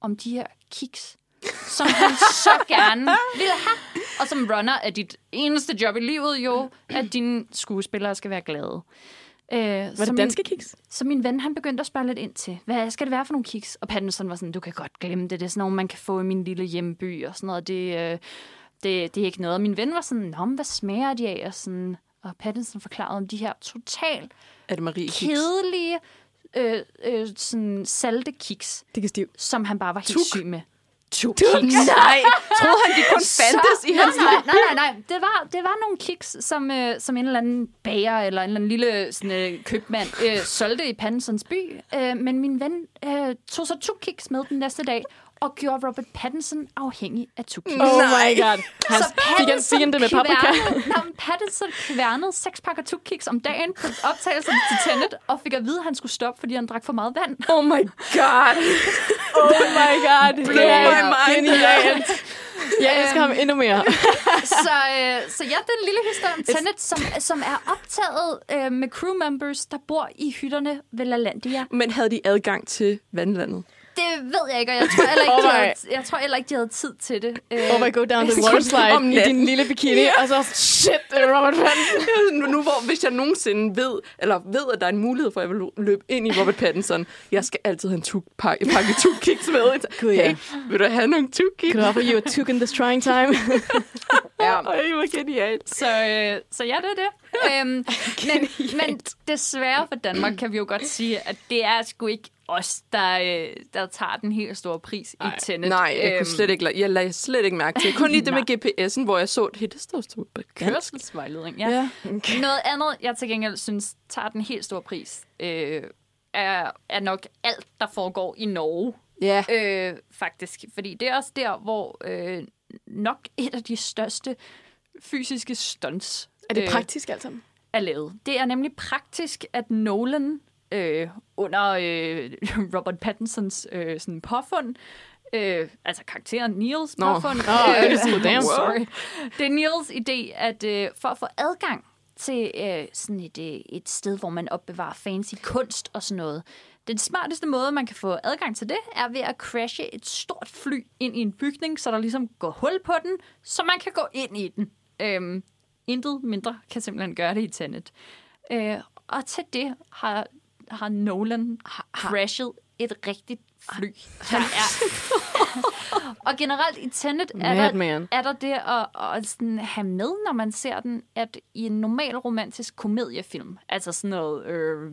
om de her kiks, som han så gerne ville have. Og som runner er dit eneste job i livet jo, at dine skuespillere skal være glade. Øh, Var det danske kiks? Så min ven, han begyndte at spørge lidt ind til, hvad skal det være for nogle kiks? Og Pattinson var sådan, du kan godt glemme det, det er sådan nogle, man kan få i min lille hjemby og sådan noget. Det, øh, det, det er ikke noget. Og min ven var sådan, Nå, men hvad smager de af? Og, sådan, og Pattinson forklarede om de her totalt Er det Marie Kiks? kedelige, øh, øh, sådan salte kiks, Det kan stiv. som han bare var helt Tuk. syg med. Tuk. Nej, troede han, de kun fandtes i nej, hans nej, nej, nej, nej. Det var, det var nogle kiks, som, øh, som en eller anden bager eller en eller anden lille sådan, øh, købmand øh, solgte i Pattinsons by. Øh, men min ven øh, tog så to kiks med den næste dag og gjorde Robert Pattinson afhængig af to kiks. Oh my god. Han Så han, fik det med paprika. kværnede, Pattinson kværnede seks pakker tukkiks om dagen på optagelsen til Tenet, og fik at vide, at han skulle stoppe, fordi han drak for meget vand. Oh my god. Oh my god. Blow er my mind. genialt. Jeg elsker ham endnu mere. så, øh, så ja, det er en lille historie om Tenet, som, som er optaget øh, med crew members, der bor i hytterne ved LaLandia. Men havde de adgang til vandlandet? Det ved jeg ikke, og jeg tror heller ikke, Oh de havde, jeg tror heller ikke, de havde tid til det. Øh, Oh my go down the water slide om natten. din lille bikini, og så shit, er Robert Pattinson. nu, hvor, hvis jeg nogensinde ved, eller ved, at der er en mulighed for, at jeg vil løbe ind i Robert Pattinson, jeg skal altid have en tuk, pakke, pakke tuk kiks med. Gud, ja. Hey, vil du have nogle tuk kiks? Could offer you a took in this trying time? Ja. Øj, hvor genialt. Så, øh, så ja, det er det. øhm, men, men desværre for Danmark kan vi jo godt sige, at det er sgu ikke os, der, øh, der tager den helt store pris Ej, i Tenet. Nej, jeg Øhm, kunne slet ikke, la- jeg lagde slet ikke mærke til. Kun lige det med GPS'en, hvor jeg så, hey, det står stort på. Kørselsvejledning, ja. Ja. Okay. Noget andet, jeg til gengæld synes, tager den helt store pris, øh, er, er nok alt, der foregår i Norge. Ja. Øh, faktisk. Fordi det er også der, hvor øh, nok et af de største fysiske stunts Er det øh, praktisk alt sammen? er lavet. Det er nemlig praktisk, at Nolan øh, under øh, Robert Pattinsons øh, sådan påfund, øh, altså karakteren Niels Nå. påfund, Åh, øh, oh, damn. sorry. Det er Niels idé, at øh, for at få adgang til øh, sådan et, øh, et sted, hvor man opbevarer fancy kunst og sådan noget, den smarteste måde, man kan få adgang til det, er ved at crashe et stort fly ind i en bygning, så der ligesom går hul på den, så man kan gå ind i den. Øhm, intet mindre kan simpelthen gøre det i Tenet. Øh, og til det har, har Nolan crashet et rigtigt fly. Der er, og generelt i Tenet er der, er der det at, at sådan have med, når man ser den, at i en normal romantisk komediefilm, altså sådan noget, øh,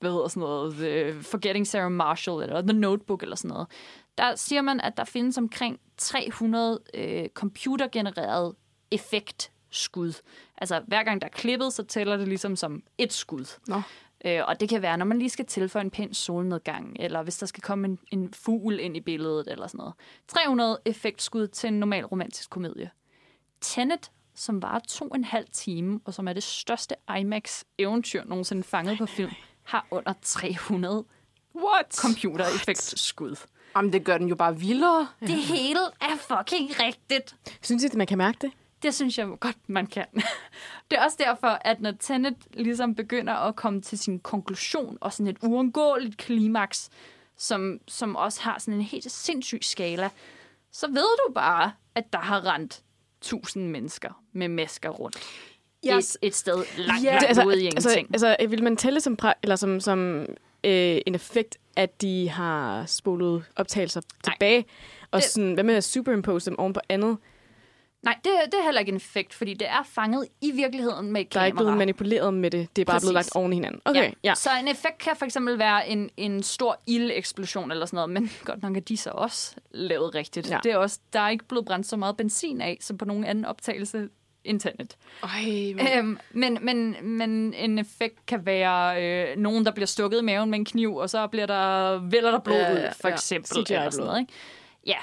hvad hedder sådan noget, øh, Forgetting Sarah Marshall, eller The Notebook, eller sådan noget, der siger man, at der findes omkring 300 øh, computergenererede effektskud. Altså hver gang der er klippet, så tæller det ligesom som et skud. Nå. Øh, og det kan være, når man lige skal tilføje en pæn solnedgang, eller hvis der skal komme en, en fugl ind i billedet, eller sådan noget. 300 effektskud til en normal romantisk komedie. Tenet, som var to og en halv time, og som er det største IMAX-eventyr nogensinde fanget på film, har under 300 What? computereffektskud. Jamen, det gør den jo bare vildere. Det hele er fucking rigtigt. Synes I, at man kan mærke det? Det synes jeg godt, man kan. Det er også derfor, at når Tenet ligesom begynder at komme til sin konklusion og sådan et uundgåeligt klimaks, som, som også har sådan en helt sindssyg skala, så ved du bare, at der har rendt tusind mennesker med masker rundt. Jeg- Et, et sted langt, Det, langt ude i altså, ingenting. altså, vil man tælle som, pra- eller som, som øh, en effekt, at de har spolet optagelser tilbage? Og Det- sådan, hvad med at superimpose dem oven på andet? Nej, det, det er heller ikke en effekt, fordi det er fanget i virkeligheden med et Der er ikke kamera. blevet manipuleret med det. Det er bare blevet Præcis. lagt oven i hinanden. Okay, ja. Så en effekt kan for eksempel være en, en stor ildeksplosion eller sådan noget, men godt nok er de så også lavet rigtigt. Ja. Ja. Det er også, der er ikke blevet brændt så meget benzin af, som på nogen anden optagelse internet. Ej, men... Øhm, men, men, men en effekt kan være øh, nogen, der bliver stukket i maven med en kniv, og så bliver der, vælger der blod Ja, ud, ja, for ja. eksempel. Eller sådan noget, ikke? Ja.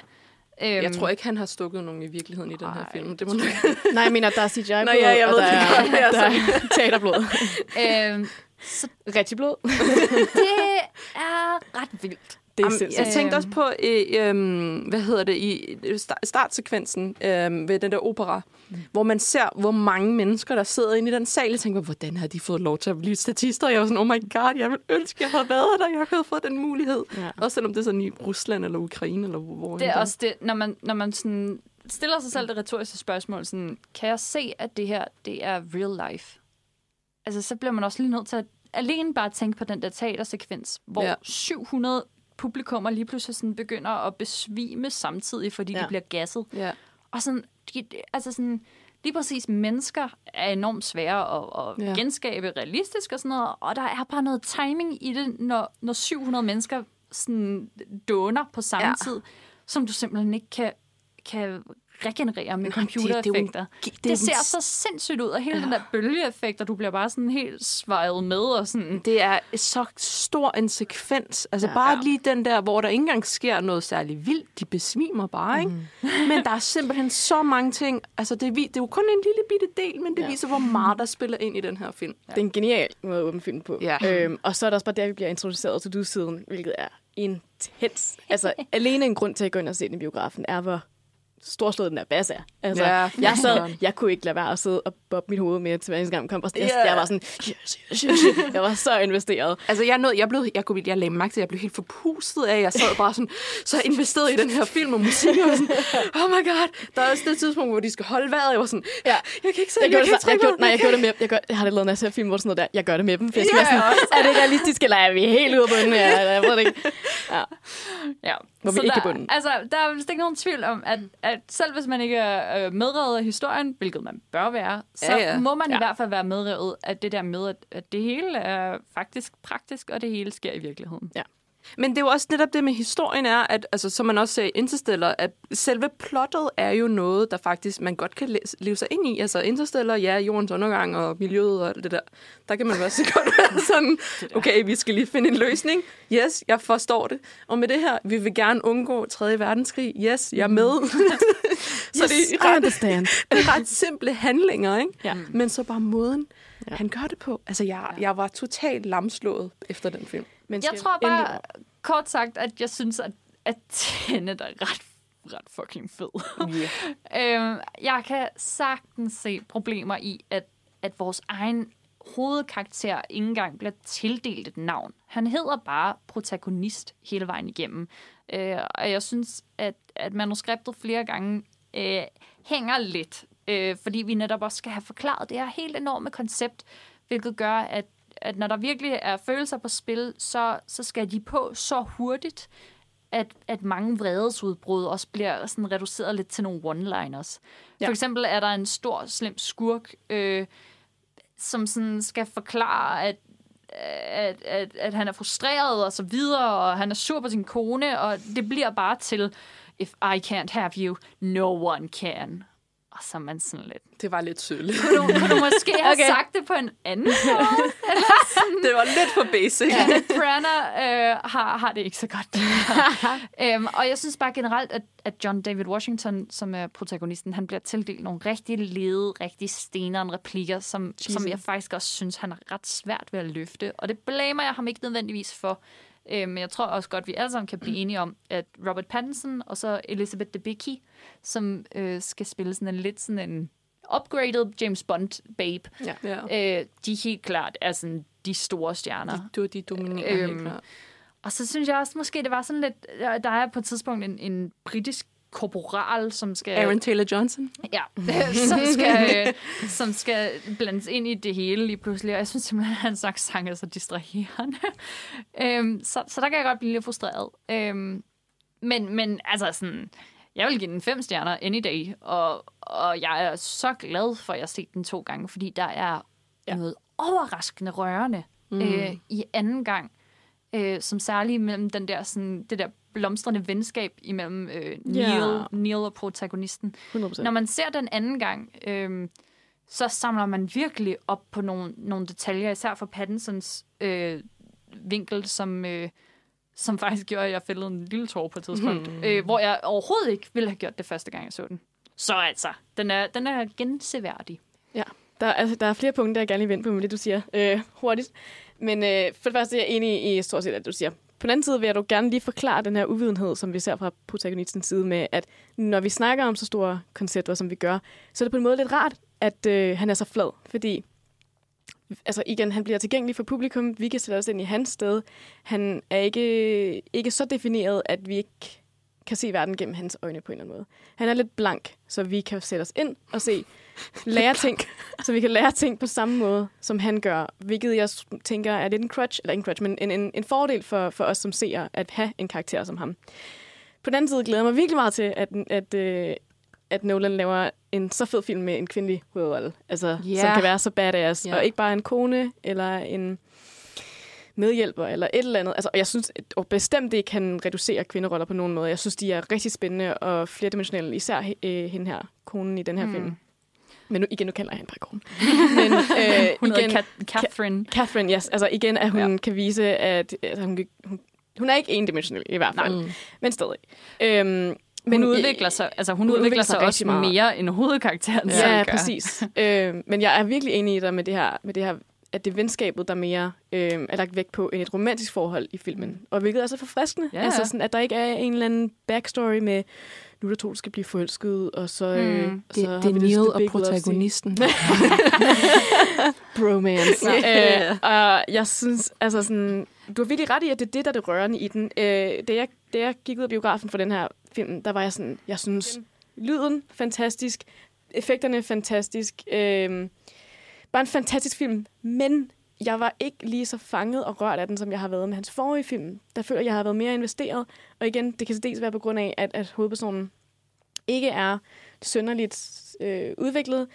Øhm, Jeg tror ikke, han har stukket nogen i virkeligheden i den her Ej, film. Det må nok... Nej, jeg mener, der er CGI-blod, Nå, ja, jeg og ved der det er, godt, er der er teaterblod. øhm, så Rigtig blod. det er ret vildt. Det er Jamen, sindssygt. jeg tænkte også på, øh, øh, hvad hedder det, i sta- startsekvensen øh, ved den der opera, mm. hvor man ser, hvor mange mennesker, der sidder inde i den sal. Jeg tænker, hvordan har de fået lov til at blive statister? Jeg var sådan, oh my god, jeg vil ønske, jeg havde været der. Jeg havde fået den mulighed. Ja. Også selvom det er sådan i Rusland eller Ukraine, eller hvor Det er også det, når man, når man sådan stiller sig selv det retoriske spørgsmål, sådan, kan jeg se, at det her, det er real life? Altså, så bliver man også lige nødt til at alene bare tænke på den der teatersekvens, hvor ja. 700 publikummer lige pludselig sådan begynder at besvime samtidig, fordi ja. De bliver gasset. Ja. Og sådan, de, altså sådan, lige præcis mennesker er enormt svære at, at Ja. genskabe realistisk og sådan noget, og der er bare noget timing i det, når, når 700 mennesker sådan doner på samme ja. tid, som du simpelthen ikke kan, kan regenerere med det- det er computereffekter. Det, det det, ser så sindssygt ud, og hele ja. den der bølgeeffekt, og du bliver bare sådan helt svejet med, og sådan... Det er så stor en sekvens. Altså ja, Ja. bare Ja. lige den der, hvor der ikke engang sker noget særligt vildt. De besvimer bare, ikke? Mm. Men der er simpelthen så mange ting. Altså det er, det er jo kun en lille bitte del, men det ja. Ja. viser, hvor meget der spiller ind i den her film. Det er en genial måde at åbne film på. Ja. Øhm, og så er der også bare der, vi bliver introduceret til du-siden, hvilket er intens. Altså, alene en grund til at gå ind og se den i biografen er, hvor storslået den der bass er. Altså, Ja, jeg, sad, jeg kunne ikke lade være at sidde og bobbe mit hoved med til hver gang, kom på stage. Ja. Jeg var sådan, yes, yes, yes. Jeg var så investeret. Altså, jeg, nåede, jeg, blev, jeg, kunne, jeg lagde mærke til, jeg blev helt forpustet af, jeg sad bare sådan, så investeret i den her film og musik, og sådan, oh my god. Der er også det tidspunkt, hvor de skal holde vejret, jeg var sådan, Ja. jeg kan ikke se, Jeg, jeg, så- jeg, trykke gjorde, nej, jeg gjorde det med. Jeg, gør, jeg har det lavet en masse film, hvor sådan noget der. Jeg gør det med dem. For jeg være sådan, er det realistisk, eller er vi helt ude på den? Ja, jeg ved det ikke. Ja. Ja. Hvor vi Så ikke der, er bunden. Altså, der er vist ikke nogen tvivl om, at, at selv hvis man ikke er øh, medrevet af historien, hvilket man bør være, så Ja, ja, må man. Ja. i hvert fald være medrevet af det der med, at, at det hele er faktisk praktisk, og det hele sker i virkeligheden. Ja. Men det er jo også netop det med historien er, at altså, som man også ser i Interstellar, at selve plottet er jo noget, der faktisk man godt kan leve sig ind i. Altså Interstellar, ja, jordens undergang og miljøet og det der. Der kan man også godt være sådan, okay, vi skal lige finde en løsning. Yes, jeg forstår det. Og med det her, vi vil gerne undgå 3. verdenskrig. Yes, jeg er med. så Yes, det er ret, det er ret simple handlinger, ikke? Ja. Men så bare måden, ja. han gør det på. Altså, jeg, jeg var totalt lamslået efter den film. Men Jeg tror endelig bare, kort sagt, at jeg synes, at, at Tenet er ret, ret fucking fed. Yeah. øhm, jeg kan sagtens se problemer i, at, at vores egen hovedkarakter ikke engang bliver tildelt et navn. Han hedder bare protagonist hele vejen igennem. Øh, og jeg synes, at, at manuskriptet flere gange øh, hænger lidt, øh, fordi vi netop også skal have forklaret det her helt enorme koncept, hvilket gør, at, at når der virkelig er følelser på spil, så, så skal de på så hurtigt, at, at mange vredesudbrud også bliver sådan reduceret lidt til nogle one-liners. Ja. For eksempel er der en stor, slem skurk, øh, som sådan skal forklare, at, at, at, at han er frustreret og så videre, og han er sur på sin kone, og det bliver bare til, if I can't have you, no one can. Og så er man sådan lidt... Det var lidt sølle. Kunne du, kunne du måske have Okay. okay. sagt det på en anden måde? det var lidt for basic. Ja. Branagh øh, har, har det ikke så godt. øhm, og jeg synes bare generelt, at, at John David Washington, som er protagonisten, han bliver tildelt nogle rigtig lede, rigtig steneren replikker, som, som jeg faktisk også synes, han er ret svært ved at løfte. Og det blamer jeg ham ikke nødvendigvis for. Øh, Men jeg tror også godt, vi alle sammen kan blive enige om, at Robert Pattinson og så Elizabeth Debicki, som øh, skal spille sådan en lidt sådan en upgraded James Bond-babe, Ja. ja. øh, de helt klart er sådan de store stjerner. De, de dominerer øhm, helt klart. Og så synes jeg også, måske det var sådan lidt... Der er på et tidspunkt en, en britisk korporal, som skal... Aaron Taylor Johnson. Ja, som skal, øh, som skal blandes ind i det hele lige pludselig. Og jeg synes simpelthen, at hans accent er så distraherende. øhm, så, så der kan jeg godt blive lidt frustreret. Øhm, men, men altså sådan... Jeg vil give den fem stjerner any day, og, og jeg er så glad for, at jeg har set den to gange, fordi der er Ja. ja. noget overraskende rørende mm. øh, i anden gang, øh, som særligt mellem den der, sådan, det der blomstrende venskab imellem øh, Neil, Ja. Neil og protagonisten. 100%. Når man ser den anden gang, øh, så samler man virkelig op på nogle, nogle detaljer, især for Pattinsons øh, vinkel som, øh, som faktisk gjorde, at jeg fældede en lille tår på et tidspunkt, mm. øh, hvor jeg overhovedet ikke ville have gjort det første gang, jeg så den. Så altså, den er, den er genseværdig. Ja, der, er- altså, der er flere punkter, jeg gerne vil vende på med det, du siger øh, hurtigt. Men øh, for det første er jeg enig i stort set, at du siger. På den anden side vil jeg dog gerne lige forklare den her uvidenhed, som vi ser fra protagonistens side med, at når vi snakker om så store koncepter, som vi gør, så er det på en måde lidt rart, at øh, han er så flad. Fordi, altså igen, han bliver tilgængelig for publikum. Vi kan sætte os ind i hans sted. Han er ikke, ikke så defineret, at vi ikke kan se verden gennem hans øjne på en eller anden måde. Han er lidt blank, så vi kan sætte os ind og se, lære ting, så vi kan lære ting på samme måde, som han gør, hvilket jeg tænker er lidt en crutch, eller en crutch, men en, en, en fordel for, for os som seere, at have en karakter som ham. På den anden side glæder jeg mig virkelig meget til, at, at, øh, at Nolan laver en så fed film med en kvindelig hovedrolle, altså, Ja. som kan være så badass, Ja. og ikke bare en kone, eller en medhjælper, eller et eller andet. Altså, og jeg synes at- og bestemt ikke kan reducere kvinderoller på nogen måde. Jeg synes, de er rigtig spændende og flerdimensionelle, især øh, hende her, konen i den her mm. film. Men nu, igen, nu kalder jeg hende bare kone. Men øh, Hun igen, hedder Kat- Catherine. Catherine, yes. Altså igen, at hun Ja. kan vise, at altså, hun, hun, hun er ikke endimensionel i hvert fald, Mm. men stadig. Øhm, Men hun udvikler sig, altså hun hun udvikler, udvikler sig sig også meget. mere end hovedkarakteren Ja, selv ja præcis. øh, men jeg er virkelig enig i dig med det her, med det her at det er venskabet, der mere øh, er lagt vægt på end et romantisk forhold i filmen. Og hvilket er så forfriskende. Ja, ja. Altså sådan, at der ikke er en eller anden backstory med, nu er der to, der skal blive forelsket, og så... Øh, Mm. og så Det, har det vi Neil og protagonisten. bromance. Ja. øh, og jeg synes, altså sådan, du har virkelig ret i, at det er det, der er det rørende i den. Øh, da, jeg, da jeg gik ud af biografen for den her film, der var jeg sådan, jeg synes, lyden fantastisk, effekterne fantastisk, øh, bare en fantastisk film, men jeg var ikke lige så fanget og rørt af den, som jeg har været med hans forrige film. Der føler jeg, jeg har været mere investeret, og igen, det kan dels være på grund af, at, at hovedpersonen ikke er synderligt øh, udviklet,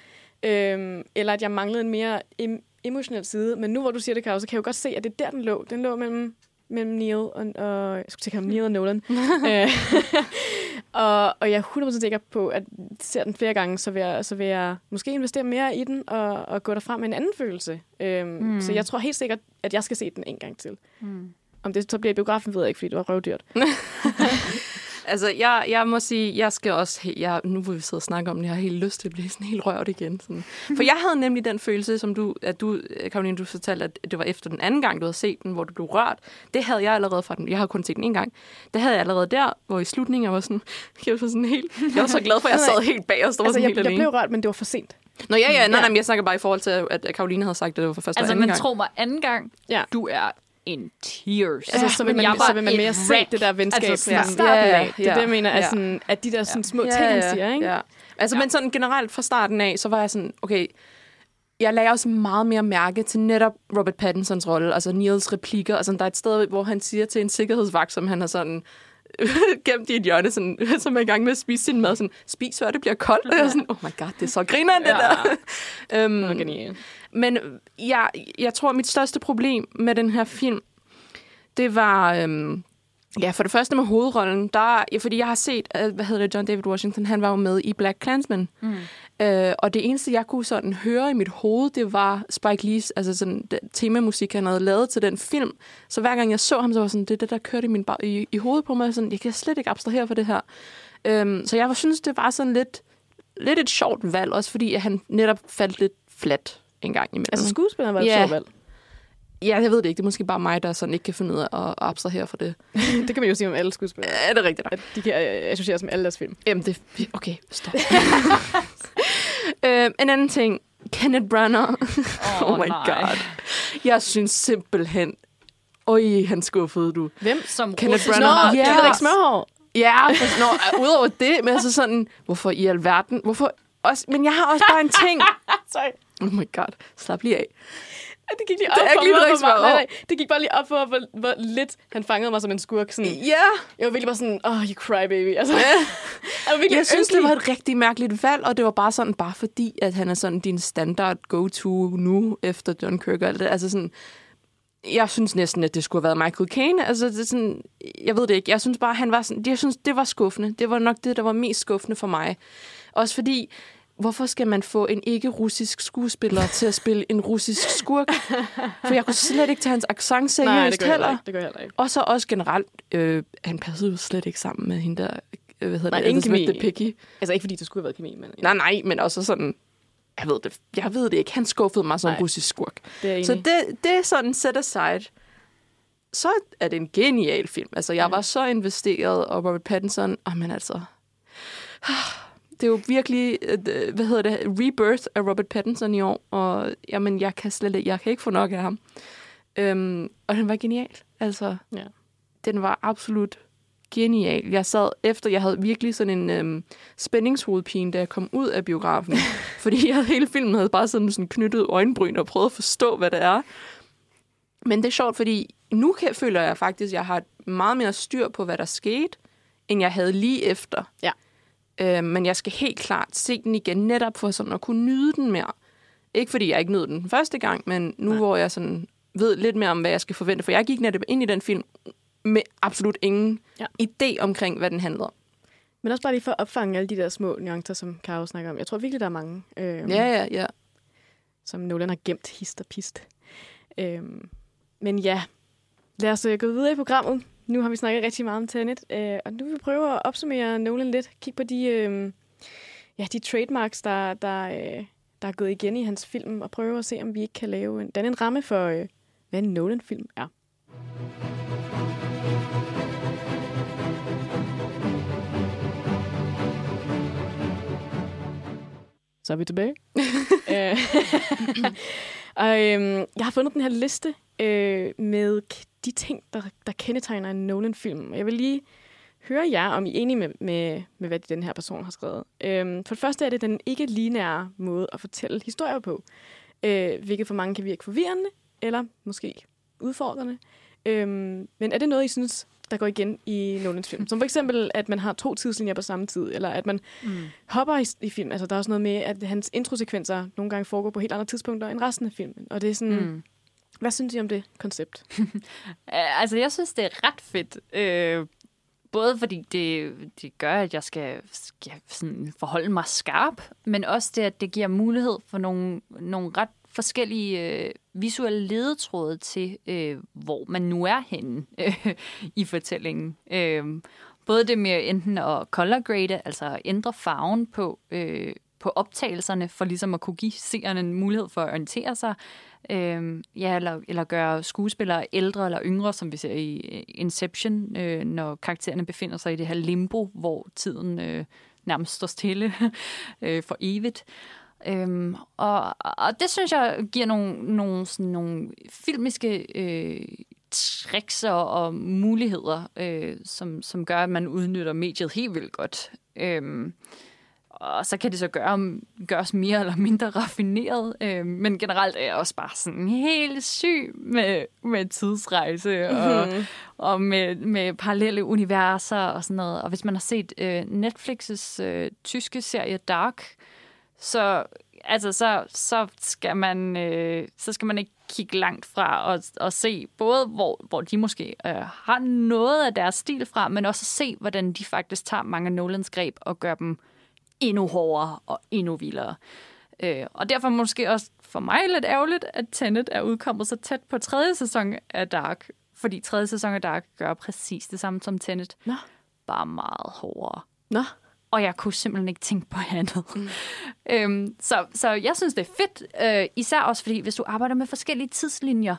Øhm, eller at jeg manglede en mere em- emotionel side. Men nu hvor du siger det, Karo, så kan jeg jo godt se, at det er der, den lå. Den lå mellem, mellem Neil og, og... Jeg skulle tænke Neil og Nolan. Og, og jeg er 100% sikker på, at ser den flere gange, så vil jeg, så vil jeg måske investere mere i den og, og gå derfra med en anden følelse. Øhm, mm. Så jeg tror helt sikkert, at jeg skal se den en gang til. Mm. Om det så bliver i biografen, ved jeg ikke, fordi det var røvdyrt. Altså, jeg, jeg må sige, jeg skal også... Jeg, nu hvor vi sidder og snakke om det, jeg har helt lyst til at blive sådan helt rørt igen. Sådan. For jeg havde nemlig den følelse, som du, at du, Karoline, du fortalte, at det var efter den anden gang, du havde set den, hvor du blev rørt. Det havde jeg allerede fra den. Jeg har kun set den en gang. Det havde jeg allerede der, hvor i slutningen jeg var sådan... Jeg var, sådan helt, jeg var så glad for, at jeg sad helt bag og stod Altså, sådan jeg, helt jeg alene. blev rørt, men det var for sent. Nå ja, ja, nej, nej, men jeg snakker bare i forhold til, at Karoline havde sagt, at det var for første Altså, og anden men gang. tro mig, anden gang, Ja. du er in tears. Altså, så vil Men man, jeg så vil man mere se det der venskab Altså, altså, sådan- fra starten Ja, af. Det er ja, det, jeg mener, at, ja. sådan, at de der sådan, små ting, han siger, ikke? Ja. Altså, ja. men sådan generelt fra starten af, så var jeg sådan, okay, jeg lagde også meget mere mærke til netop Robert Pattinsons rolle, altså Niels replikker, og sådan, der er et sted, hvor han siger til en sikkerhedsvagt, som han har sådan gemt i et hjørne, sådan, som er i gang med at spise sin mad, sådan, spis før det bliver koldt, og jeg er sådan, oh my god, det er så griner det Ja. der. øhm, Det var genialt. men jeg, jeg tror, mit største problem med den her film, det var... Øhm, ja, for det første med hovedrollen, der, ja, fordi jeg har set, øh, hvad hedder det, John David Washington, han var jo med i Black Klansman. Mm. Øh, og det eneste, jeg kunne sådan høre i mit hoved, det var Spike Lee's altså sådan, den temamusik, han havde lavet til den film. Så hver gang jeg så ham, så var sådan, det er det, der kørte i, min ba- i, i hovedet på mig. Sådan, jeg kan slet ikke abstrahere for det her. Øhm, så jeg synes, det var sådan lidt, lidt et sjovt valg, også fordi at han netop faldt lidt flat en gang imellem. Altså, skuespilleren var et Ja. sjovt valg. Ja, jeg ved det ikke. Det er måske bare mig, der sådan ikke kan finde ud af at abstrahere for det. det kan man jo sige om alle skuespillere. Er det rigtigt? At de kan øh, associeres med alle deres film. Jamen, det... Okay, stop. øh, en anden ting. Kenneth Branagh. Åh, oh my nej. god. Jeg synes simpelthen... Øj, han skuffede du. Hvem? Som Kenneth russisk Nå, Branagh. det er ikke smørhår. Ja, for, nå, udover det, men altså sådan... Hvorfor i alverden? Hvorfor... Også, men jeg har også bare en ting. Sorry. Oh my god. Slap lige af. Det gik lige Det op er for ikke lige mig, hvor, nej, nej, det gik bare lige op for, hvor, hvor lidt han fangede mig som en skurk. Sådan. Ja. Jeg var virkelig bare sådan, oh, you cry baby. Altså, jeg var Jeg synes, det var et rigtig mærkeligt valg, og det var bare sådan, bare fordi, at han er sådan din standard go-to nu, efter John Kirk og alt det. Altså sådan, jeg synes næsten, at det skulle have været Michael Caine. Altså, det er sådan, jeg ved det ikke. Jeg synes bare, han var sådan, jeg synes, det var skuffende. Det var nok det, der var mest skuffende for mig. Også fordi, hvorfor skal man få en ikke-russisk skuespiller til at spille en russisk skurk? For jeg kunne slet ikke tage hans accent seriøst Nej, det gør jeg heller ikke. Det gør heller ikke. Og så også generelt, øh, han passede jo slet ikke sammen med hende der, øh, hvad hedder Nej, det, ingen kemi. the Picky. Altså ikke fordi det skulle have været kemi, men ja, Nej, nej, men også sådan, jeg ved det, jeg ved det ikke. Han skuffede mig som Nej. russisk skurk. det Så det, det er sådan set aside. Så er det en genial film. Altså, jeg var så investeret, og Robert Pattinson, oh, men altså... Det er jo virkelig, øh, hvad hedder det, rebirth af Robert Pattinson i år, og jamen, jeg kan slet ikke, jeg kan ikke få nok af ham. Øhm, og den var genial. Altså, Ja. den var absolut genial. Jeg sad efter, jeg havde virkelig sådan en øhm, spændingshovedpine, da jeg kom ud af biografen. fordi jeg hele filmen havde bare sådan, sådan knyttet øjenbryn og prøvet at forstå, hvad det er. Men det er sjovt, fordi nu kan, føler jeg faktisk, at jeg har meget mere styr på, hvad der skete, end jeg havde lige efter. Ja. Øh, men jeg skal helt klart se den igen, netop for sådan at kunne nyde den mere. Ikke fordi jeg ikke nød den første gang, men nu Nej. hvor jeg sådan ved lidt mere om, hvad jeg skal forvente. For jeg gik netop ind i den film med absolut ingen Ja. idé omkring, hvad den handler om. Men også bare lige for at opfange alle de der små nuancer, som Karo snakker om. Jeg tror virkelig, der er mange, øh, Ja, ja, ja. som Nolan har gemt hist og pist. Øh, men ja, lad os øh, gå videre i programmet. Nu har vi snakket rigtig meget om Tenet, øh, og nu vil vi prøve at opsummere Nolan lidt. Kig på de, øh, ja, de trademarks, der, der, øh, der er gået igen i hans film, og prøve at se, om vi ikke kan lave en, danne en ramme for, øh, hvad en Nolan-film er. Så er vi tilbage. Øh, og øhm, jeg har fundet den her liste øh, med de ting, der, der kendetegner en Nolan-film. Jeg vil lige høre jer, om I er enige med, med, med hvad den her person har skrevet. Øhm, for det første er det den ikke lineære måde at fortælle historier på, øh, hvilket for mange kan virke forvirrende, eller måske udfordrende. Øhm, men er det noget, I synes, der går igen i Nolans film? Som for eksempel, at man har to tidslinjer på samme tid, eller at man Mm. hopper i, i film. Altså, der er også noget med, at hans introsekvenser nogle gange foregår på helt andre tidspunkter end resten af filmen. Og det er sådan, mm. Hvad synes I om det koncept? Øh, altså, jeg synes, det er ret fedt. Øh, både fordi det, det gør, at jeg skal, skal sådan forholde mig skarp, men også det, at det giver mulighed for nogle, nogle ret forskellige øh, visuelle ledetråde til, øh, hvor man nu er henne øh, i fortællingen. Øh, både det med enten at color grade, altså ændre farven på, øh, på optagelserne, for ligesom at kunne give seerne en mulighed for at orientere sig, øh, ja, eller, eller gøre skuespillere ældre eller yngre, som vi ser i Inception, øh, når karaktererne befinder sig i det her limbo, hvor tiden øh, nærmest står stille øh, for evigt. Øhm, og, og det synes jeg giver nogle, nogle, sådan nogle filmiske øh, tricks og, og muligheder, øh, som, som gør, at man udnytter mediet helt vildt godt. Øhm, og så kan det så gøre, gøres mere eller mindre raffineret. Øh, men generelt er jeg også bare sådan helt syg med, med tidsrejse og, Mhm. og med, med parallelle universer og sådan noget. Og hvis man har set øh, Netflix's øh, tyske serie Dark, så, altså, så, så, skal man, øh, så skal man ikke kigge langt fra og, og se både, hvor, hvor de måske øh, har noget af deres stil fra, men også se, hvordan de faktisk tager mange af Nolans greb og gør dem endnu hårdere og endnu vildere. Øh, og derfor måske også for mig lidt ærgerligt, at Tenet er udkommet så tæt på tredje sæson af Dark. Fordi tredje sæson af Dark gør præcis det samme som Tenet. Nå. Bare meget hårdere. Nå, Og jeg kunne simpelthen ikke tænke på andet. Mm. øhm, så, så jeg synes, det er fedt. Øh, især også fordi, hvis du arbejder med forskellige tidslinjer,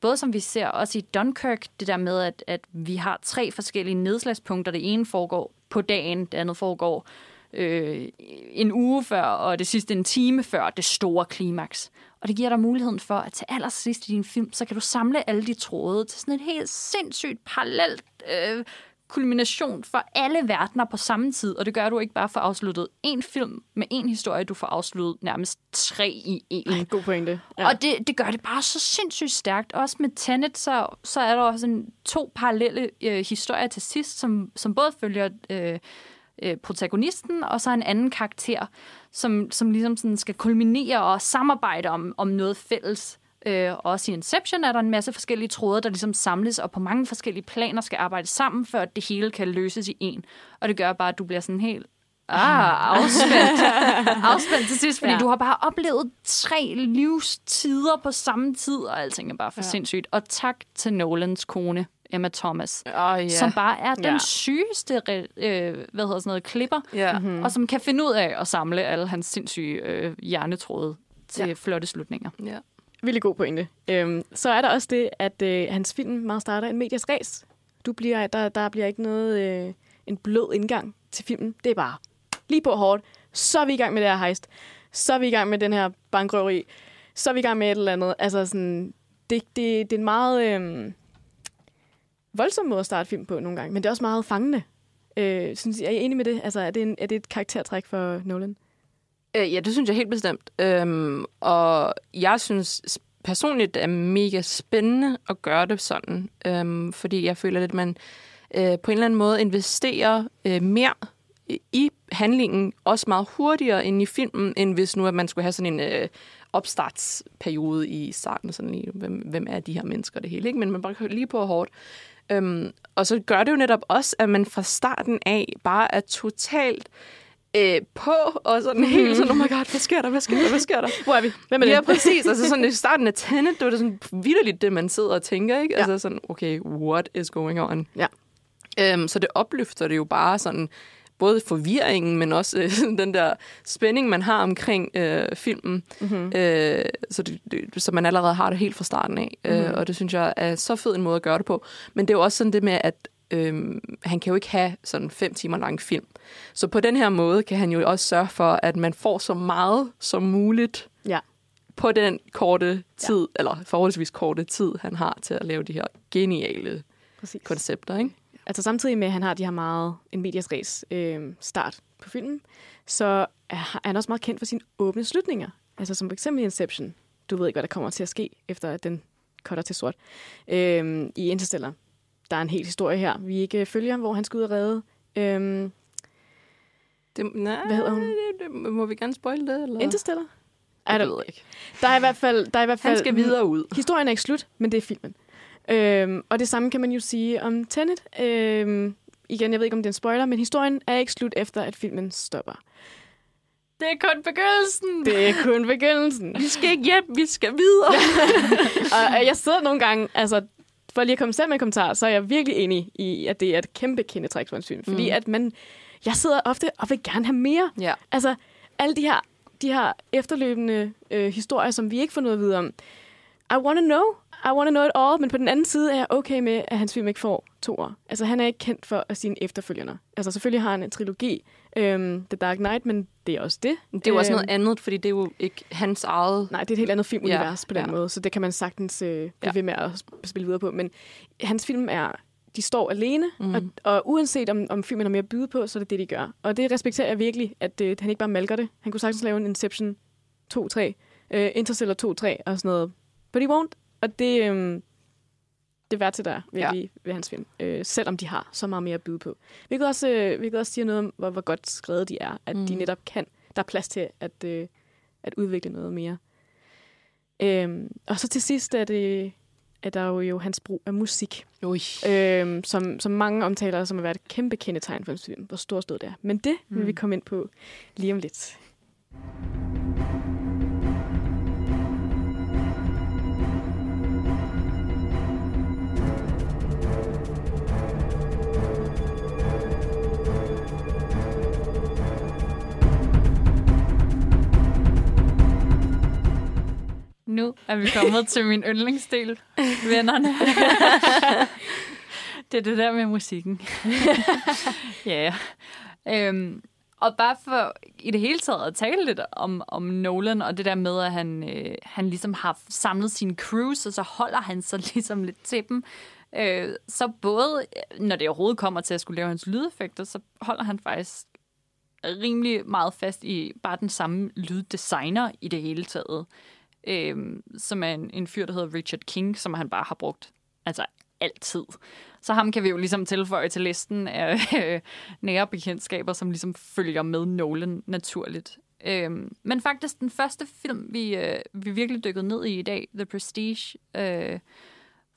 både som vi ser også i Dunkirk, det der med, at, at vi har tre forskellige nedslagspunkter. Det ene foregår på dagen, det andet foregår øh, en uge før, og det sidste en time før det store klimaks. Og det giver dig muligheden for, at til allersidst i din film, så kan du samle alle de tråde til sådan et helt sindssygt parallelt øh, kulmination for alle verdener på samme tid. Og det gør, du ikke bare får afsluttet en film med en historie, du får afsluttet nærmest tre i en. god pointe. Ja. Og det, det gør det bare så sindssygt stærkt. Også med Tenet, så, så er der også en, to parallelle øh, historier til sidst, som, som både følger øh, øh, protagonisten, og så en anden karakter, som, som ligesom sådan skal kulminere og samarbejde om, om noget fælles. Øh, også i Inception er der en masse forskellige tråde, der ligesom samles, og på mange forskellige planer skal arbejde sammen, før det hele kan løses i en. Og det gør bare, at du bliver sådan helt ah, afspændt. afspændt til sidst, fordi Ja. du har bare oplevet tre livstider på samme tid, og alting er bare for ja. sindssygt. Og tak til Nolans kone, Emma Thomas, Oh, ja. ja. som bare er den ja. sygeste øh, hvad hedder sådan noget, klipper, ja. mm. og som kan finde ud af at samle alle hans sindssyge øh, hjernetråde til ja. flotte slutninger. ja. Virkelig god pointe. Øhm, så er der også det, at øh, hans film meget starter en medias ræs. Du bliver, der, der bliver ikke noget, øh, en blød indgang til filmen. Det er bare lige på hårdt. Så er vi i gang med det her heist. Så er vi i gang med den her bankrøveri. Så er vi i gang med et eller andet. Altså sådan, det, det, det er en meget øh, voldsom måde at starte film på nogle gange, men det er også meget fangende. Øh, synes, er I enig med det? Altså, er det, en, er det et karaktertræk for Nolan? Øh, ja, det synes jeg helt bestemt. Øhm, og jeg synes personligt, det er mega spændende at gøre det sådan. Øhm, fordi jeg føler, at man øh, på en eller anden måde investerer øh, mere i- handlingen, også meget hurtigere end i filmen, end hvis nu at man skulle have sådan en øh, opstartsperiode i starten, sådan lige, hvem, hvem er de her mennesker det hele, ikke? men man bare lige på hårdt. Øhm, og så gør det jo netop også, at man fra starten af bare er totalt øh, på, og sådan helt sådan, oh my god, hvad sker der, hvad sker der, hvad sker der? Hvor er vi? Hvem er det? Ja, præcis. Altså sådan i starten af Tenet, det var det sådan vidderligt det, man sidder og tænker, ikke? Ja. Altså sådan, okay, what is going on? Ja. Øhm, så det opløfter det jo bare sådan, både forvirringen, men også øh, den der spænding, man har omkring øh, filmen. Mm-hmm. Øh, så, det, det, så man allerede har det helt fra starten af. Mm-hmm. Øh, og det synes jeg er så fed en måde at gøre det på. Men det er jo også sådan det med, at øhm, han kan jo ikke have sådan fem timer lang film. Så på den her måde kan han jo også sørge for, at man får så meget som muligt Ja. på den korte tid, ja. eller forholdsvis korte tid, han har til at lave de her geniale Præcis. koncepter. Ikke? Altså samtidig med, at han har de her meget en medias res øh, start på filmen, så er han også meget kendt for sine åbne slutninger. Altså som for eksempel i Inception. Du ved ikke, hvad der kommer til at ske, efter at den cutter til sort. Øh, I Interstellar. Der er en hel historie her, vi ikke følger, hvor han skal ud og redde. Øh, Det, nej, Hvad hedder hun? Det, det, må vi gerne spoil det? Eller? Interstellar? Jeg Er ved der, ikke. der er i hvert fald... Der er i hvert fald Han skal videre ud. Historien er ikke slut, men det er filmen. Øhm, og det samme kan man jo sige om Tenet. Øhm, igen, jeg ved ikke, om det er en spoiler, men historien er ikke slut efter, at filmen stopper. Det er kun begyndelsen. Det er kun begyndelsen. Vi skal ikke hjem, vi skal videre. og øh, jeg sidder nogle gange, altså for lige at komme selv med en kommentar, så er jeg virkelig enig i, at det er et kæmpe kendetræk for en film. Fordi Mm. at man, jeg sidder ofte og vil gerne have mere. ja. Altså, alle de her, de her efterløbende øh, historier, som vi ikke får noget at vide om. I want to know. I want to know it all. Men på den anden side er jeg okay med, at hans film ikke får to år. Altså, han er ikke kendt for sine efterfølgerne. Altså, selvfølgelig har han en trilogi, øhm, The Dark Knight, men det er også det. Det er jo også Øhm, noget andet, fordi det er jo ikke hans eget... Nej, det er et helt andet filmunivers Ja, på den ja. måde, så det kan man sagtens øh, blive Ja. ved med at sp- spille videre på. Men hans film er, de står alene, mm. og, og uanset om, om filmen har mere at byde på, så er det det, de gør. Og det respekterer jeg virkelig, at øh, han ikke bare malker det. Han kunne sagtens lave en Inception 2-3, øh, Interstellar 2-3 og sådan noget. But he won't. Og det, øh, det er til der virkelig ja. ved hans film. Øh, selvom de har så meget mere at byde på. Hvilket også, øh, hvilket også siger noget om, hvor, hvor godt skrevet de er. At mm. de netop kan. Der er plads til at, øh, at udvikle noget mere. Øhm, og så til sidst er det er der jo, jo hans brug af musik, Ui. øhm, som, som mange omtaler som har været et kæmpe kendetegn for hans film, hvor storstået det er. Men det vil Mm. vi komme ind på lige om lidt. Nu er vi kommet til min yndlingsdel, vennerne. det er det der med musikken. ja. Øhm, og bare for i det hele taget at tale lidt om, om Nolan, og det der med, at han, øh, han ligesom har samlet sine crews, og så holder han sig ligesom lidt til dem. Øh, så både, når det overhovedet kommer til at skulle lave hans lydeffekter, så holder han faktisk rimelig meget fast i bare den samme lyddesigner i det hele taget øh, som er en, en fyr, der hedder Richard King, som han bare har brugt altså altid. Så ham kan vi jo ligesom tilføje til listen af øh, nære bekendtskaber, som ligesom følger med Nolan naturligt. Øh, men faktisk den første film, vi, øh, vi virkelig dykkede ned i i dag, The Prestige, øh,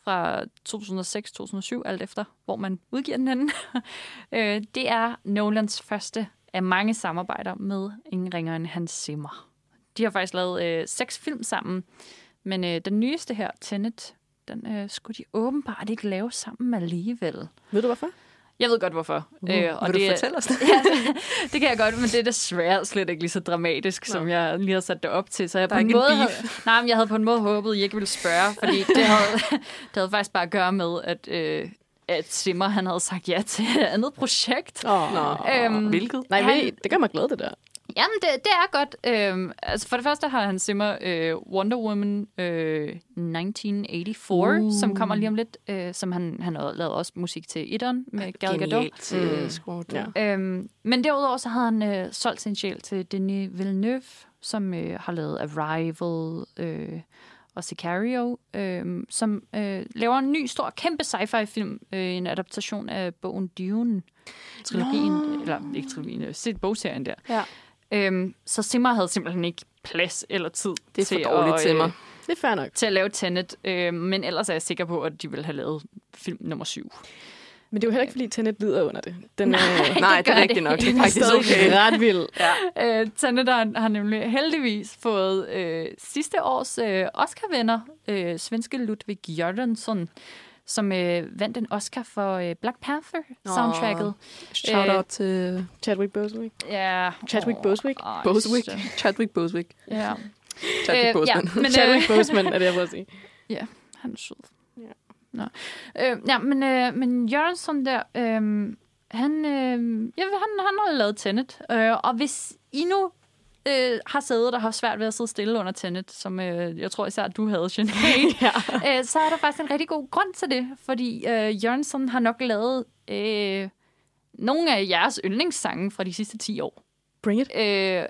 fra 2006-2007, alt efter, hvor man udgiver den anden, øh, det er Nolans første af mange samarbejder med ingen ringer end Hans Zimmer. De har faktisk lavet øh, seks film sammen, men øh, den nyeste her, Tenet, den øh, skulle de åbenbart ikke lave sammen alligevel. Ved du hvorfor? Jeg ved godt, hvorfor. Uh, øh, og vil det, du fortælle os det? ja, det kan jeg godt, men det er desværre slet ikke lige så dramatisk, Nå. som jeg lige har sat det op til. Så jeg Der på en måde, havde, nej, men jeg havde på en måde håbet, at I ikke ville spørge, fordi det havde, det havde faktisk bare at gøre med, at, øh, at Simmer han havde sagt ja til et andet projekt. Oh. Øhm, hvilket? Nej, Han- det gør mig glad, det der. Jamen, det, det er godt. Øhm, altså for det første har han Simmer øh, Wonder Woman øh, 1984, uh. som kommer lige om lidt, øh, som han, han har lavet også musik til Idon med Gal Gadot. Genialt Mm. mm. skruet. Ja. Øhm, men derudover så havde han øh, solgt sin sjæl til Denis Villeneuve, som øh, har lavet Arrival øh, og Sicario, øh, som øh, laver en ny, stor, kæmpe sci-fi-film, øh, en adaptation af bogen Dune, trilogien, Nå. eller ikke trilogien, øh, set bogserien der. Ja. Øhm, så Simmer havde simpelthen ikke plads eller tid Det er til, for dårligt at, til mig. øh, Det er fair nok. til at lave Tenet, øh, men ellers er jeg sikker på, at de vil have lavet film nummer syv. Men det er jo heller ikke, fordi Tenet lider under det. Den er, Nej, det gør er rigtigt det nok. Det er faktisk okay. ret vild. Ja. Øh, Tenet har, har nemlig heldigvis fået øh, sidste års øh, Oscar-vinder, øh, svenske Ludvig Göransson, som øh, vandt en Oscar for øh, Black Panther-soundtracket. Shout Øh, out til Chadwick Bosewick. Ja. Chadwick Bosewick? ej, Boswick. så- Chadwick Boswick. Ja. Chadwick Øh, Boseman. ja, men, Chadwick øh, Boseman er det, jeg prøver at sige. Han er sød. Ja. Nå. Øh, ja, men, øh, men Jørgensen der, øh, han, øh, ja, han, han har lavet Tenet. Øh, og hvis I nu øh, har siddet og har svært ved at sidde stille under Tenet, som øh, jeg tror især du havde, Sinead, ja. øh, så er der faktisk en rigtig god grund til det. Fordi øh, Jørgensen har nok lavet øh, nogle af jeres yndlingssange fra de sidste 10 år. Bring it. Øh,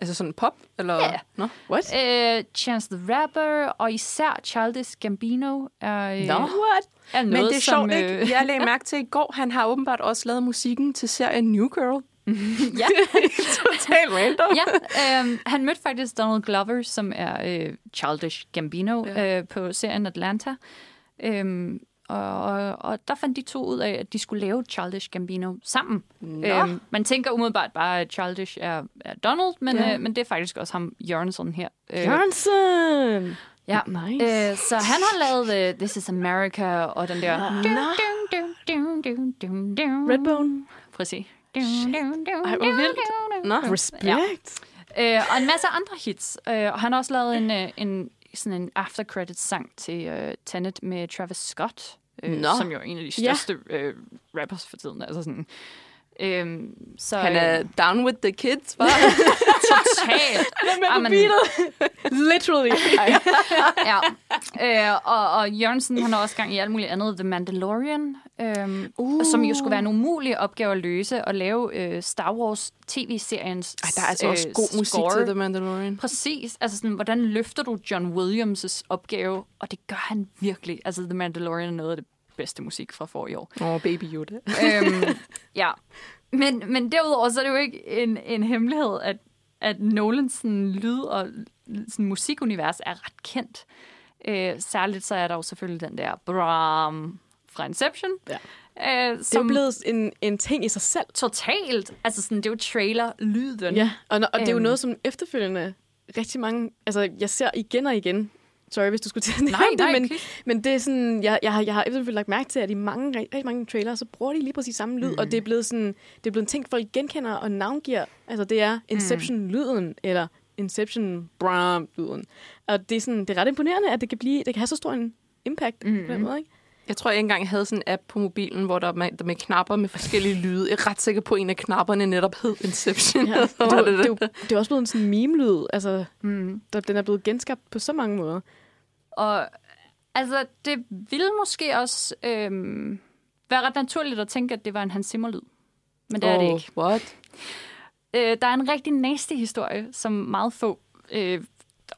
Altså sådan pop? Eller? Ja. Nå. What? øh, Chance the Rapper, og især Childish Gambino er, øh. What? er noget, Men det er som, sjovt, ikke? Jeg lagde mærke til i går, han har åbenbart også lavet musikken til serien New Girl. Ja, Totalt random. ja øh, han mødte faktisk Donald Glover, som er øh, Childish Gambino Ja. øh, på serien Atlanta. Øhm, og, og, og der fandt de to ud af, at de skulle lave Childish Gambino sammen. Nå. Øhm, man tænker umiddelbart bare, at Childish er, er Donald, men, Ja. øh, men det er faktisk også ham, Jørgensen her. Øh, Jørgensen! Ja. Nice. Øh, så han har lavet uh, This is America og den der... Nå. Redbone. Præcis. Ej, hvor vildt. Nå. Respect. Ja. Øh, og en masse andre hits. Øh, og han har også lavet en, øh, en, sådan en after credits sang til uh, Tenet med Travis Scott, øh, Nå. som jo er en af de Ja. største øh, rappers for tiden. Altså sådan, øh, så, Han er øh, down with the kids, hva'? totalt. Jamen, Literally. Ej. ja. Øh, og, og Jørgensen, han har også gang i alt muligt andet. The Mandalorian, øhm, uh. som jo skulle være en umulig opgave at løse, og lave øh, Star Wars tv-seriens Ej, der er altså også øh, god musik score. til The Mandalorian. Præcis. Altså sådan, hvordan løfter du John Williams' opgave? Og det gør han virkelig. Altså, The Mandalorian er noget af det bedste musik fra for i år. Åh, oh, Baby Yoda. øhm, ja. Men, men derudover, så er det jo ikke en, en hemmelighed, at, at Nolans lyd- og sådan, musikunivers er ret kendt. Øh, særligt så er der jo selvfølgelig den der Bram fra Inception. Ja. Øh, Det er som blevet en, en ting i sig selv. totalt, altså sådan, det er jo trailer-lyden. Ja, og, og det er jo Øhm. noget, som efterfølgende rigtig mange... Altså, jeg ser igen og igen... Sorry, hvis du skulle til at nævne Nej, det, nej, men, please. men det er sådan, jeg, jeg, har, jeg har efterfølgende lagt mærke til, at i mange, rigtig, mange trailere, så bruger de lige præcis samme lyd, mm. og det er blevet sådan, det er blevet en ting, folk genkender og navngiver. Altså, det er Inception-lyden, eller Inception Bram-lyden. Og det er, sådan, det er ret imponerende, at det kan, blive, det kan have så stor en impact mm. på den måde, ikke? Jeg tror, jeg engang havde sådan en app på mobilen, hvor der er med, der med knapper med forskellige lyde. Jeg er ret sikker på, at en af knapperne netop hed Inception. Ja. Det, er, jo- det, er, det er også blevet en sådan meme-lyd. Altså, Mm. der, den er blevet genskabt på så mange måder. Og altså, det ville måske også øhm, være ret naturligt at tænke, at det var en Hans Zimmer-lyd. Men det oh. er det ikke. What? Øh, der er en rigtig nasty historie, som meget få øh,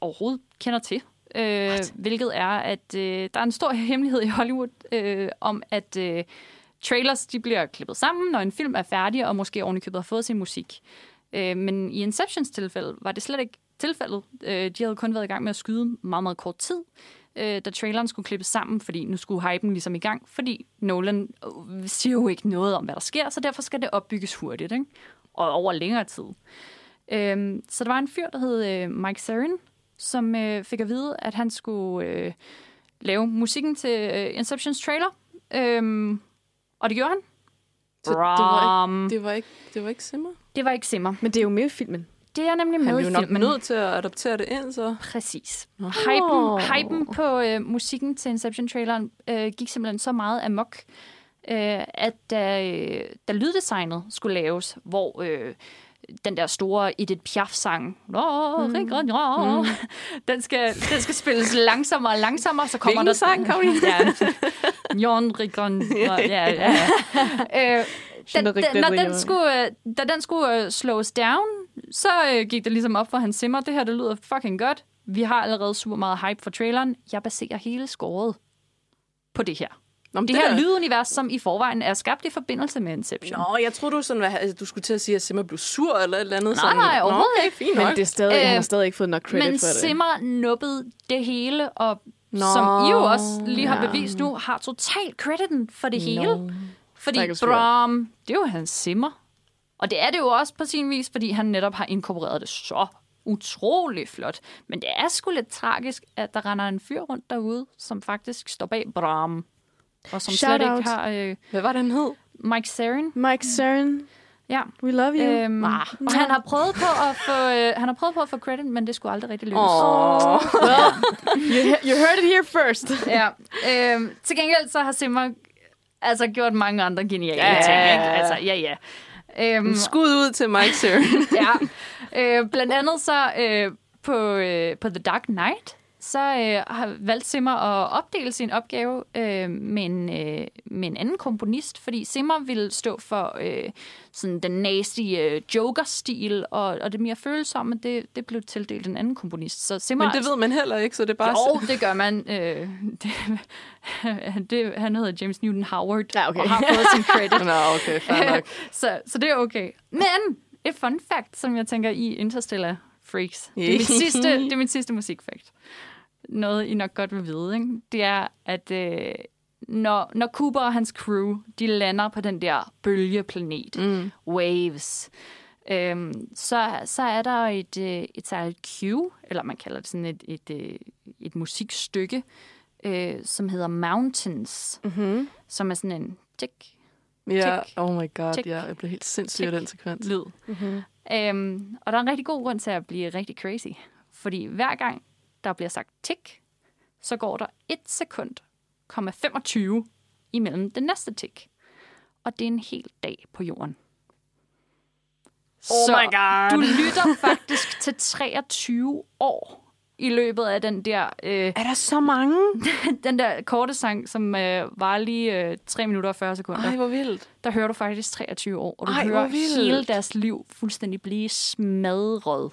overhovedet kender til. Øh, hvilket er, at øh, der er en stor hemmelighed i Hollywood øh, om, at øh, trailers de bliver klippet sammen, når en film er færdig, og måske ovenikøbet har fået sin musik. Øh, men i Inceptions tilfælde var det slet ikke tilfældet. Øh, de havde kun været i gang med at skyde meget, meget kort tid, øh, da traileren skulle klippes sammen, fordi nu skulle hypen ligesom i gang, fordi Nolan øh, siger jo ikke noget om, hvad der sker, så derfor skal det opbygges hurtigt, ikke? og over længere tid. Øh, så der var en fyr, der hed øh, Mike Sarin, som øh, fik at vide, at han skulle øh, lave musikken til øh, Inceptions trailer. Øhm, og det gjorde han. Så det var, ikke, det, var ikke, det var ikke Simmer? Det var ikke Simmer. Men det er jo med i filmen. Det er nemlig Han med er i jo nok filmen. nødt til at adoptere det ind, så... Præcis. Nå. Hypen, hypen på øh, musikken til Inception-traileren øh, gik simpelthen så meget amok, øh, at da, øh, da lyddesignet skulle laves, hvor øh, den der store Edith Piaf-sang, mm. mm. den, skal, den skal spilles langsommere og langsommere, så kommer Hvilken der... sang, Karoline? Ja, Jon Rigon. Ja, ja, ja. Øh, den, den, når den skulle, øh, da den skulle uh, slås down, så gik det ligesom op for hans simmer. Det her, det lyder fucking godt. Vi har allerede super meget hype for traileren. Jeg baserer hele scoret på det her. Nå, men Det, det her der- lydunivers, som i forvejen er skabt i forbindelse med Inception. Nå, jeg tror du sådan, hvad, altså, du skulle til at sige, at Simmer blev sur eller et eller andet. Nej, sådan. nej, Nå, overhovedet okay, ikke. Fint Men nok. det er stadig, øh, han har Øh, stadig ikke fået nok credit Men for det. Simmer nubbede det hele, og Nå, som I jo også lige har ja. bevist nu, har totalt crediten for det hele. Fordi. Bram, det er jo hans simmer. Og det er det jo også på sin vis, fordi han netop har inkorporeret det så utrolig flot. Men det er sgu lidt tragisk, at der render en fyr rundt derude, som faktisk står bag Bram. Og som Shout slet out. ikke har øh, Hvad var det, han hed? Mike Sarin. Mike Cern, Ja. we love you. Øhm, og han har prøvet på at få øh, han har prøvet på at få credit, men det skulle aldrig rigtig lykkes. You, you heard it here first. Ja. Øhm, til gengæld så har Simmer altså gjort mange andre geniale Ja. ting. Ikke? Altså, ja, ja. Øhm, Skud ud til Mike Cern. ja. Øh, blandt andet så øh, på, øh, på The Dark Knight, så øh, har valgt Simmer at opdele sin opgave øh, med, en, øh, med en anden komponist, fordi Simmer ville stå for øh, sådan den nasty øh, Joker-stil, og, og det mere følsomme, det, det blev tildelt en anden komponist. Så Simmer, Men det ved man heller ikke, så det er bare... jo, det gør man. Øh, det, det, han hedder James Newton Howard, Ja, okay. og har fået sin credit. Nå, okay, fair nok. så, så det er okay. Men et fun fact, som jeg tænker i Interstellar Freaks. Det er mit sidste, det er mit sidste musikfakt. Noget, I nok godt vil vide, ikke? det er, at øh, når, når Cooper og hans crew, de lander på den der bølgeplanet, Mm. Waves, øhm, så, så er der et, øh, et særligt cue, eller man kalder det sådan et, et, øh, et musikstykke, øh, som hedder Mountains, Mm-hmm. som er sådan en tick, Ja, Tik. oh my god, Tik. ja, jeg blev helt sindssyg af Tik. den sekvens. lyd. Mm-hmm. Øhm, og der er en rigtig god grund til at blive rigtig crazy. Fordi hver gang, der bliver sagt tik, så går der 1 sekund, 25 imellem den næste tik. Og det er en hel dag på jorden. Oh så my god. du lytter faktisk til 23 år i løbet af den der, øh, Er der så mange? den der korte sang, som øh, var lige øh, 3 minutter og 40 sekunder. Ej, hvor vildt. Der hører du faktisk 23 år, og du Ej, hører hele deres liv fuldstændig blive smadret.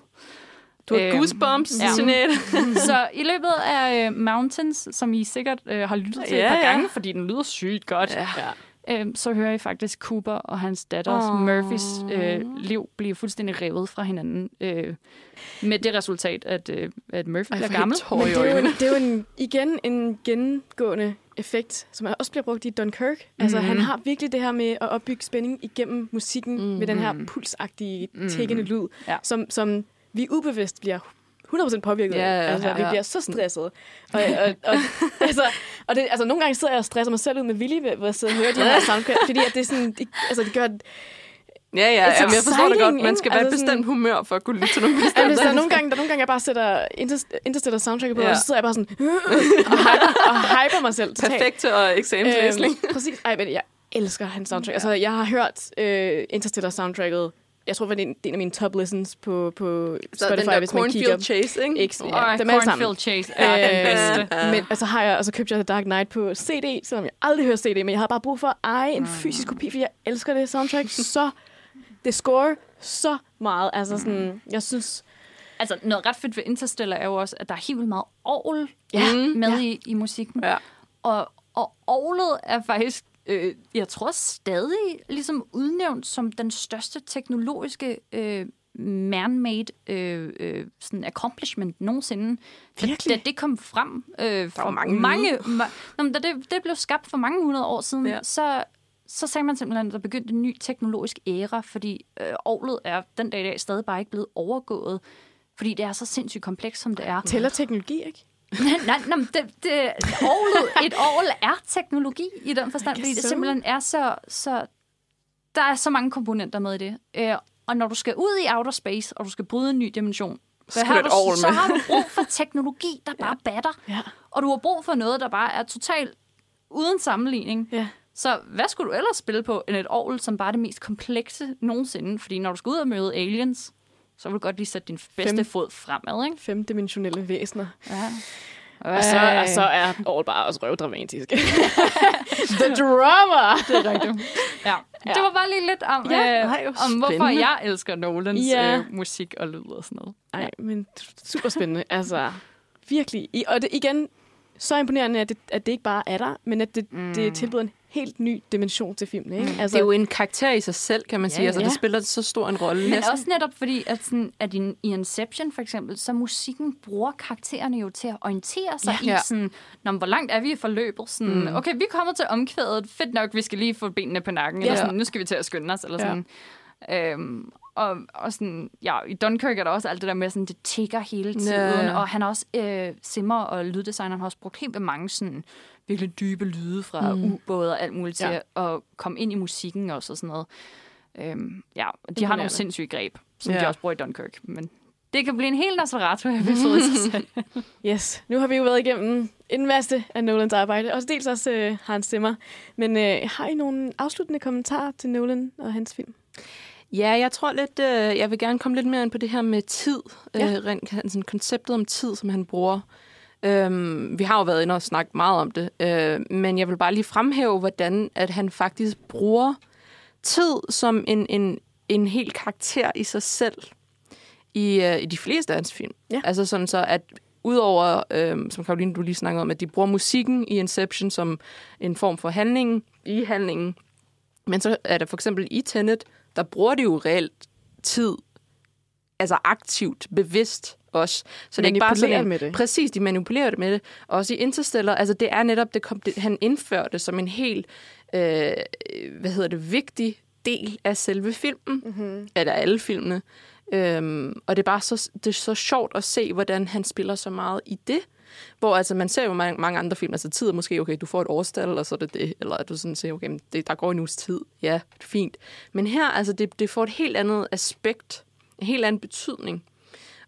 Du har Øhm, goosebumps, ja. Jeanette. Så i løbet af uh, Mountains, som I sikkert uh, har lyttet til Ja, et par ja. gange, fordi den lyder sygt godt, Ja. øhm, så hører I faktisk Cooper og hans datters Åh. oh. Murphys øh, liv blive fuldstændig revet fra hinanden. Øh, med det resultat, at, øh, at Murphy Ej, bliver gammel. Men det er, jo en, det er jo en, igen en gengående effekt, som også bliver brugt i Dunkirk. Mm. Altså, han har virkelig det her med at opbygge spænding igennem musikken mm. med den her pulsagtige, tækkende lyd, Ja. som, som vi ubevidst bliver 100% påvirket af. Ja, ja, altså, ja, vi ja. bliver så stresset. Og, og, og, altså, og det, altså, nogle gange sidder jeg og stresser mig selv ud med vilje ved ved at sidde og høre de her soundtrack, fordi at det er sådan, det, altså, det gør, Ja, ja, It's jamen, jeg forstår det godt. Man skal være et Altså bestemt humør for at kunne lytte til nogle Altså, bestemte. hvis der er nogle gange, der er nogle gange, jeg bare sætter Inter- Interstellar soundtrack på, Ja. ja. og så sidder jeg bare sådan, og hyper, og hyper mig selv totalt. Perfekt til eksamenslæsning. Øhm, præcis. Ej, men jeg elsker hans soundtrack. Altså, jeg har hørt øh, Interstellar soundtracket. Jeg tror, det er en, en af mine top listens på, på Så Spotify, den der hvis man kigger. cornfield chase, ikke? Ja, dem alle sammen. Cornfield Chase er den bedste. Ja. Men og så har jeg, og så købte jeg The Dark Knight på CD, selvom jeg aldrig hører CD, men jeg havde bare brug for at eje en fysisk kopi, fordi jeg elsker det soundtrack så. Det scorer så meget. Altså sådan, jeg synes... Altså, noget ret fedt ved Interstellar er jo også, at der er helt vildt meget orgel Ja, med ja. i, i musikken. Ja. Og, og orglet er faktisk, øh, jeg tror stadig, ligesom udnævnt som den største teknologiske øh, man-made øh, øh, sådan accomplishment nogensinde. Da, Virkelig? da det kom frem øh, for var mange mange... Ma- Nå, da det, det blev skabt for mange hundrede år siden, ja. så, så sagde man simpelthen, at der begyndte en ny teknologisk æra, fordi øh, ovlet er den dag i dag stadig bare ikke blevet overgået, fordi det er så sindssygt komplekst, som det er. Tæller teknologi, ikke? Nej, nej, nej, det, det, ovlet, et ovl er teknologi i den forstand, fordi det simpelthen er så, så... Der er så mange komponenter med i det. Øh, og når du skal ud i outer space, og du skal bryde en ny dimension, så, har, du så har du brug for teknologi, der bare batter. Ja. Og du har brug for noget, der bare er totalt uden sammenligning. Ja. Så hvad skulle du ellers spille på end et orgel, som bare er det mest komplekse nogensinde? Fordi når du skal ud og møde aliens, så vil du godt lige sætte din bedste Fem. fod fremad, ikke? Femdimensionelle væsener. Ja. Og så, og så er all bare også røvdramatisk. The drama! Det er rigtigt. Ja. Ja. Det var bare lige lidt om, Ja, øh, nej, om hvorfor jeg elsker Nolans Ja. øh, musik og lyd og sådan noget. Nej, men super spændende. Altså, virkelig. I, og det, igen, så imponerende, at det, at det ikke bare er der, men at det, mm. det tilbyder en helt ny dimension til filmen. Ikke? Altså, Det er jo en karakter i sig selv, kan man Ja, sige. Altså, ja. det spiller så stor en rolle. Men næsten. også netop fordi, at, sådan, at i, i Inception for eksempel, så musikken bruger karaktererne jo til at orientere sig Ja. i sådan, Nå, men hvor langt er vi i forløbet? Sådan, mm. Okay, vi kommer til omkvædet. Fedt nok, vi skal lige få benene på nakken. Eller Ja. sådan, nu skal vi til at skynde os. Eller Ja. sådan. Øhm, og, og sådan, ja, i Dunkirk er der også alt det der med, sådan, det tigger hele tiden. Ja. Og han har også, øh, Simmer og lyddesigneren har også brugt helt vildt mange sådan, virkelig dybe lyde fra mm. ubåde og alt muligt til Ja. at komme ind i musikken også og sådan noget. Øhm, ja, og de har nogle sindssyge greb, som Ja. de også bruger i Dunkirk. Men det kan blive en helt Nosferatu-episode i sig selv. Yes, nu har vi jo været igennem en masse af Nolans arbejde, og dels også øh, Hans Zimmer. Men øh, har I nogle afsluttende kommentarer til Nolan og hans film? Ja, jeg tror lidt, øh, jeg vil gerne komme lidt mere ind på det her med tid. Ja. Øh, rent, sådan konceptet om tid, som han bruger. Øhm, vi har jo været inde og snakket meget om det, øh, men jeg vil bare lige fremhæve, hvordan at han faktisk bruger tid som en, en, en helt karakter i sig selv i, øh, i de fleste af hans film. Ja. Altså sådan så, at udover, øh, som Karoline, du lige snakkede om, at de bruger musikken i Inception som en form for handling i handlingen, men så er der for eksempel i Tenet, der bruger de jo reelt tid, altså aktivt, bevidst også. Så det er ikke bare sådan med det. Præcis, de manipulerer det med det. Også i Interstellar, altså det er netop, det kom, det, han indførte det som en helt, øh, hvad hedder det, vigtig del af selve filmen, mm-hmm. eller alle filmene. Øhm, og det er bare så, det er så sjovt at se, hvordan han spiller så meget i det. Hvor altså, man ser jo mange, mange andre film, altså tid er måske, okay, du får et årstal, og så er det det, eller at du sådan siger, okay, det, der går en uges tid, ja, fint. Men her, altså, det, det får et helt andet aspekt, en helt anden betydning.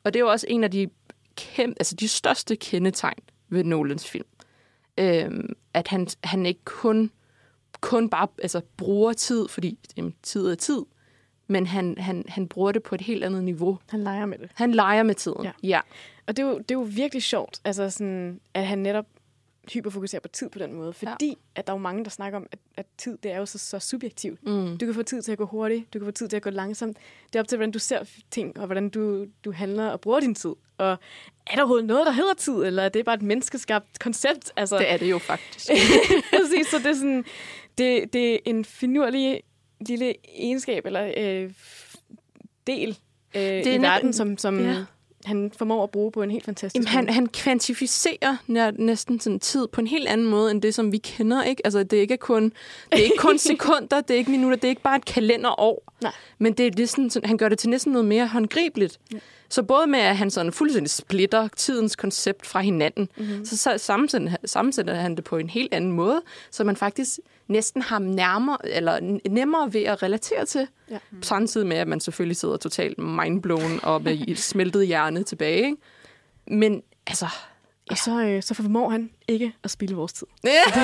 Og det er jo også en af de, kæmpe, altså de største kendetegn ved Nolans film. Øhm, at han, han ikke kun, kun bare altså, bruger tid, fordi jamen, tid er tid, men han, han, han bruger det på et helt andet niveau. Han leger med det. Han leger med tiden. Ja. ja. Og det er, jo, det er jo virkelig sjovt, altså sådan, at han netop hyperfokuserer på tid på den måde. Fordi ja. at der er jo mange, der snakker om, at, at tid det er jo så, så subjektivt. Mm. Du kan få tid til at gå hurtigt, du kan få tid til at gå langsomt. Det er op til, hvordan du ser ting, og hvordan du, du handler og bruger din tid. Og er der overhovedet noget, der hedder tid, eller er det bare et menneskeskabt koncept? Altså, Det er det jo faktisk. Præcis, så det er sådan, det, det er en finurlig lille egenskab, eller øh, del øh, det er i verden, som, som Ja. Han formår at bruge på en helt fantastisk Jamen, han, han kvantificerer nær, næsten sådan tid på en helt anden måde, end det, som vi kender. Ikke? Altså, det er ikke kun, det er ikke kun sekunder, det er ikke minutter, det er ikke bare et kalenderår. Nej. Men det, er sådan, sådan, han gør det til næsten noget mere håndgribeligt. Ja. Så både med, at han sådan fuldstændig splitter tidens koncept fra hinanden, mm-hmm. så, så sammensætter, sammensætter han det på en helt anden måde, så man faktisk næsten har nærmere, eller nemmere ved at relatere til. Ja. Samtidig med, at man selvfølgelig sidder totalt mindblown og med smeltet hjerne tilbage. Ikke? Men altså... Og så, øh, så formår han ikke at spille vores tid. Ja.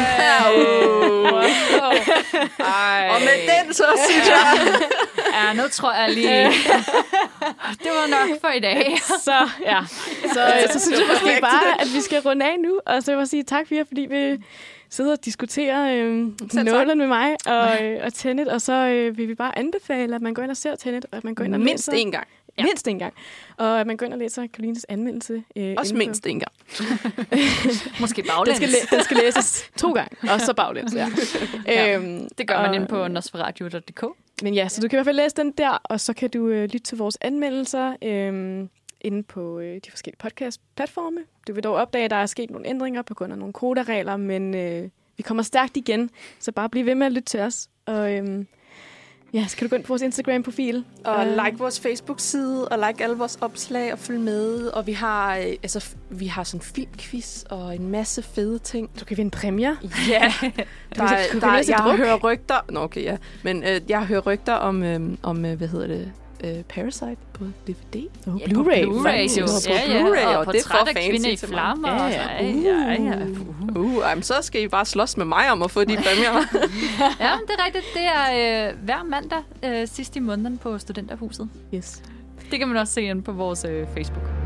Ej. Og med den, så synes jeg... Ja, nu tror jeg lige... det var nok for i dag. Så, ja. Så, øh, så synes jeg måske bare, at vi skal runde af nu. Og så vil jeg sige tak for jer, fordi vi sidder og diskuterer øh. Nolan med mig og, øh, og Tenet. Og så øh, vil vi bare anbefale, at man går ind og ser Tenet, og at man går ind og Mindst en gang. Ja. Mindst en gang. Og at man går ind og læser Karolines anmeldelse. Øh, Også mindst en gang. Måske Den baglæns. skal, læ- den skal læses to gange, og så baglæns. Ja. Ja. Øhm, Det gør man og- inde på nosferatu.dk. Men ja, så du kan i hvert fald læse den der, og så kan du øh, lytte til vores anmeldelser øh, inde på øh, de forskellige podcast-platforme. Du vil dog opdage, at der er sket nogle ændringer på grund af nogle koderegler, men øh, vi kommer stærkt igen, så bare bliv ved med at lytte til os. Og øh, ja, så kan du gå ind på vores Instagram-profil. Og Øh, like vores Facebook-side, og like alle vores opslag, og følg med. Og vi har, øh, altså, vi har sådan en filmquiz og en masse fede ting. Du kan vinde præmier. Ja, Du der, der, læse jeg druk. hører rygter... Nå, okay, ja. Men øh, jeg hører rygter om, øh, om øh, hvad hedder det, øh, Parasite på DVD. Oh, Ja, Blu-ray. På Blu-ray, faktisk. jo. På Ja, ja. Blu-ray, og og det er for fancy i flammer. Ja, og ja. så- ja, ja. Uh, jamen, så skal I bare slås med mig om at få de præmier. Ja, men det er rigtigt. Det er øh, hver mandag øh, sidst i måneden på Studenterhuset. Yes. Det kan man også se inde på vores øh, Facebook.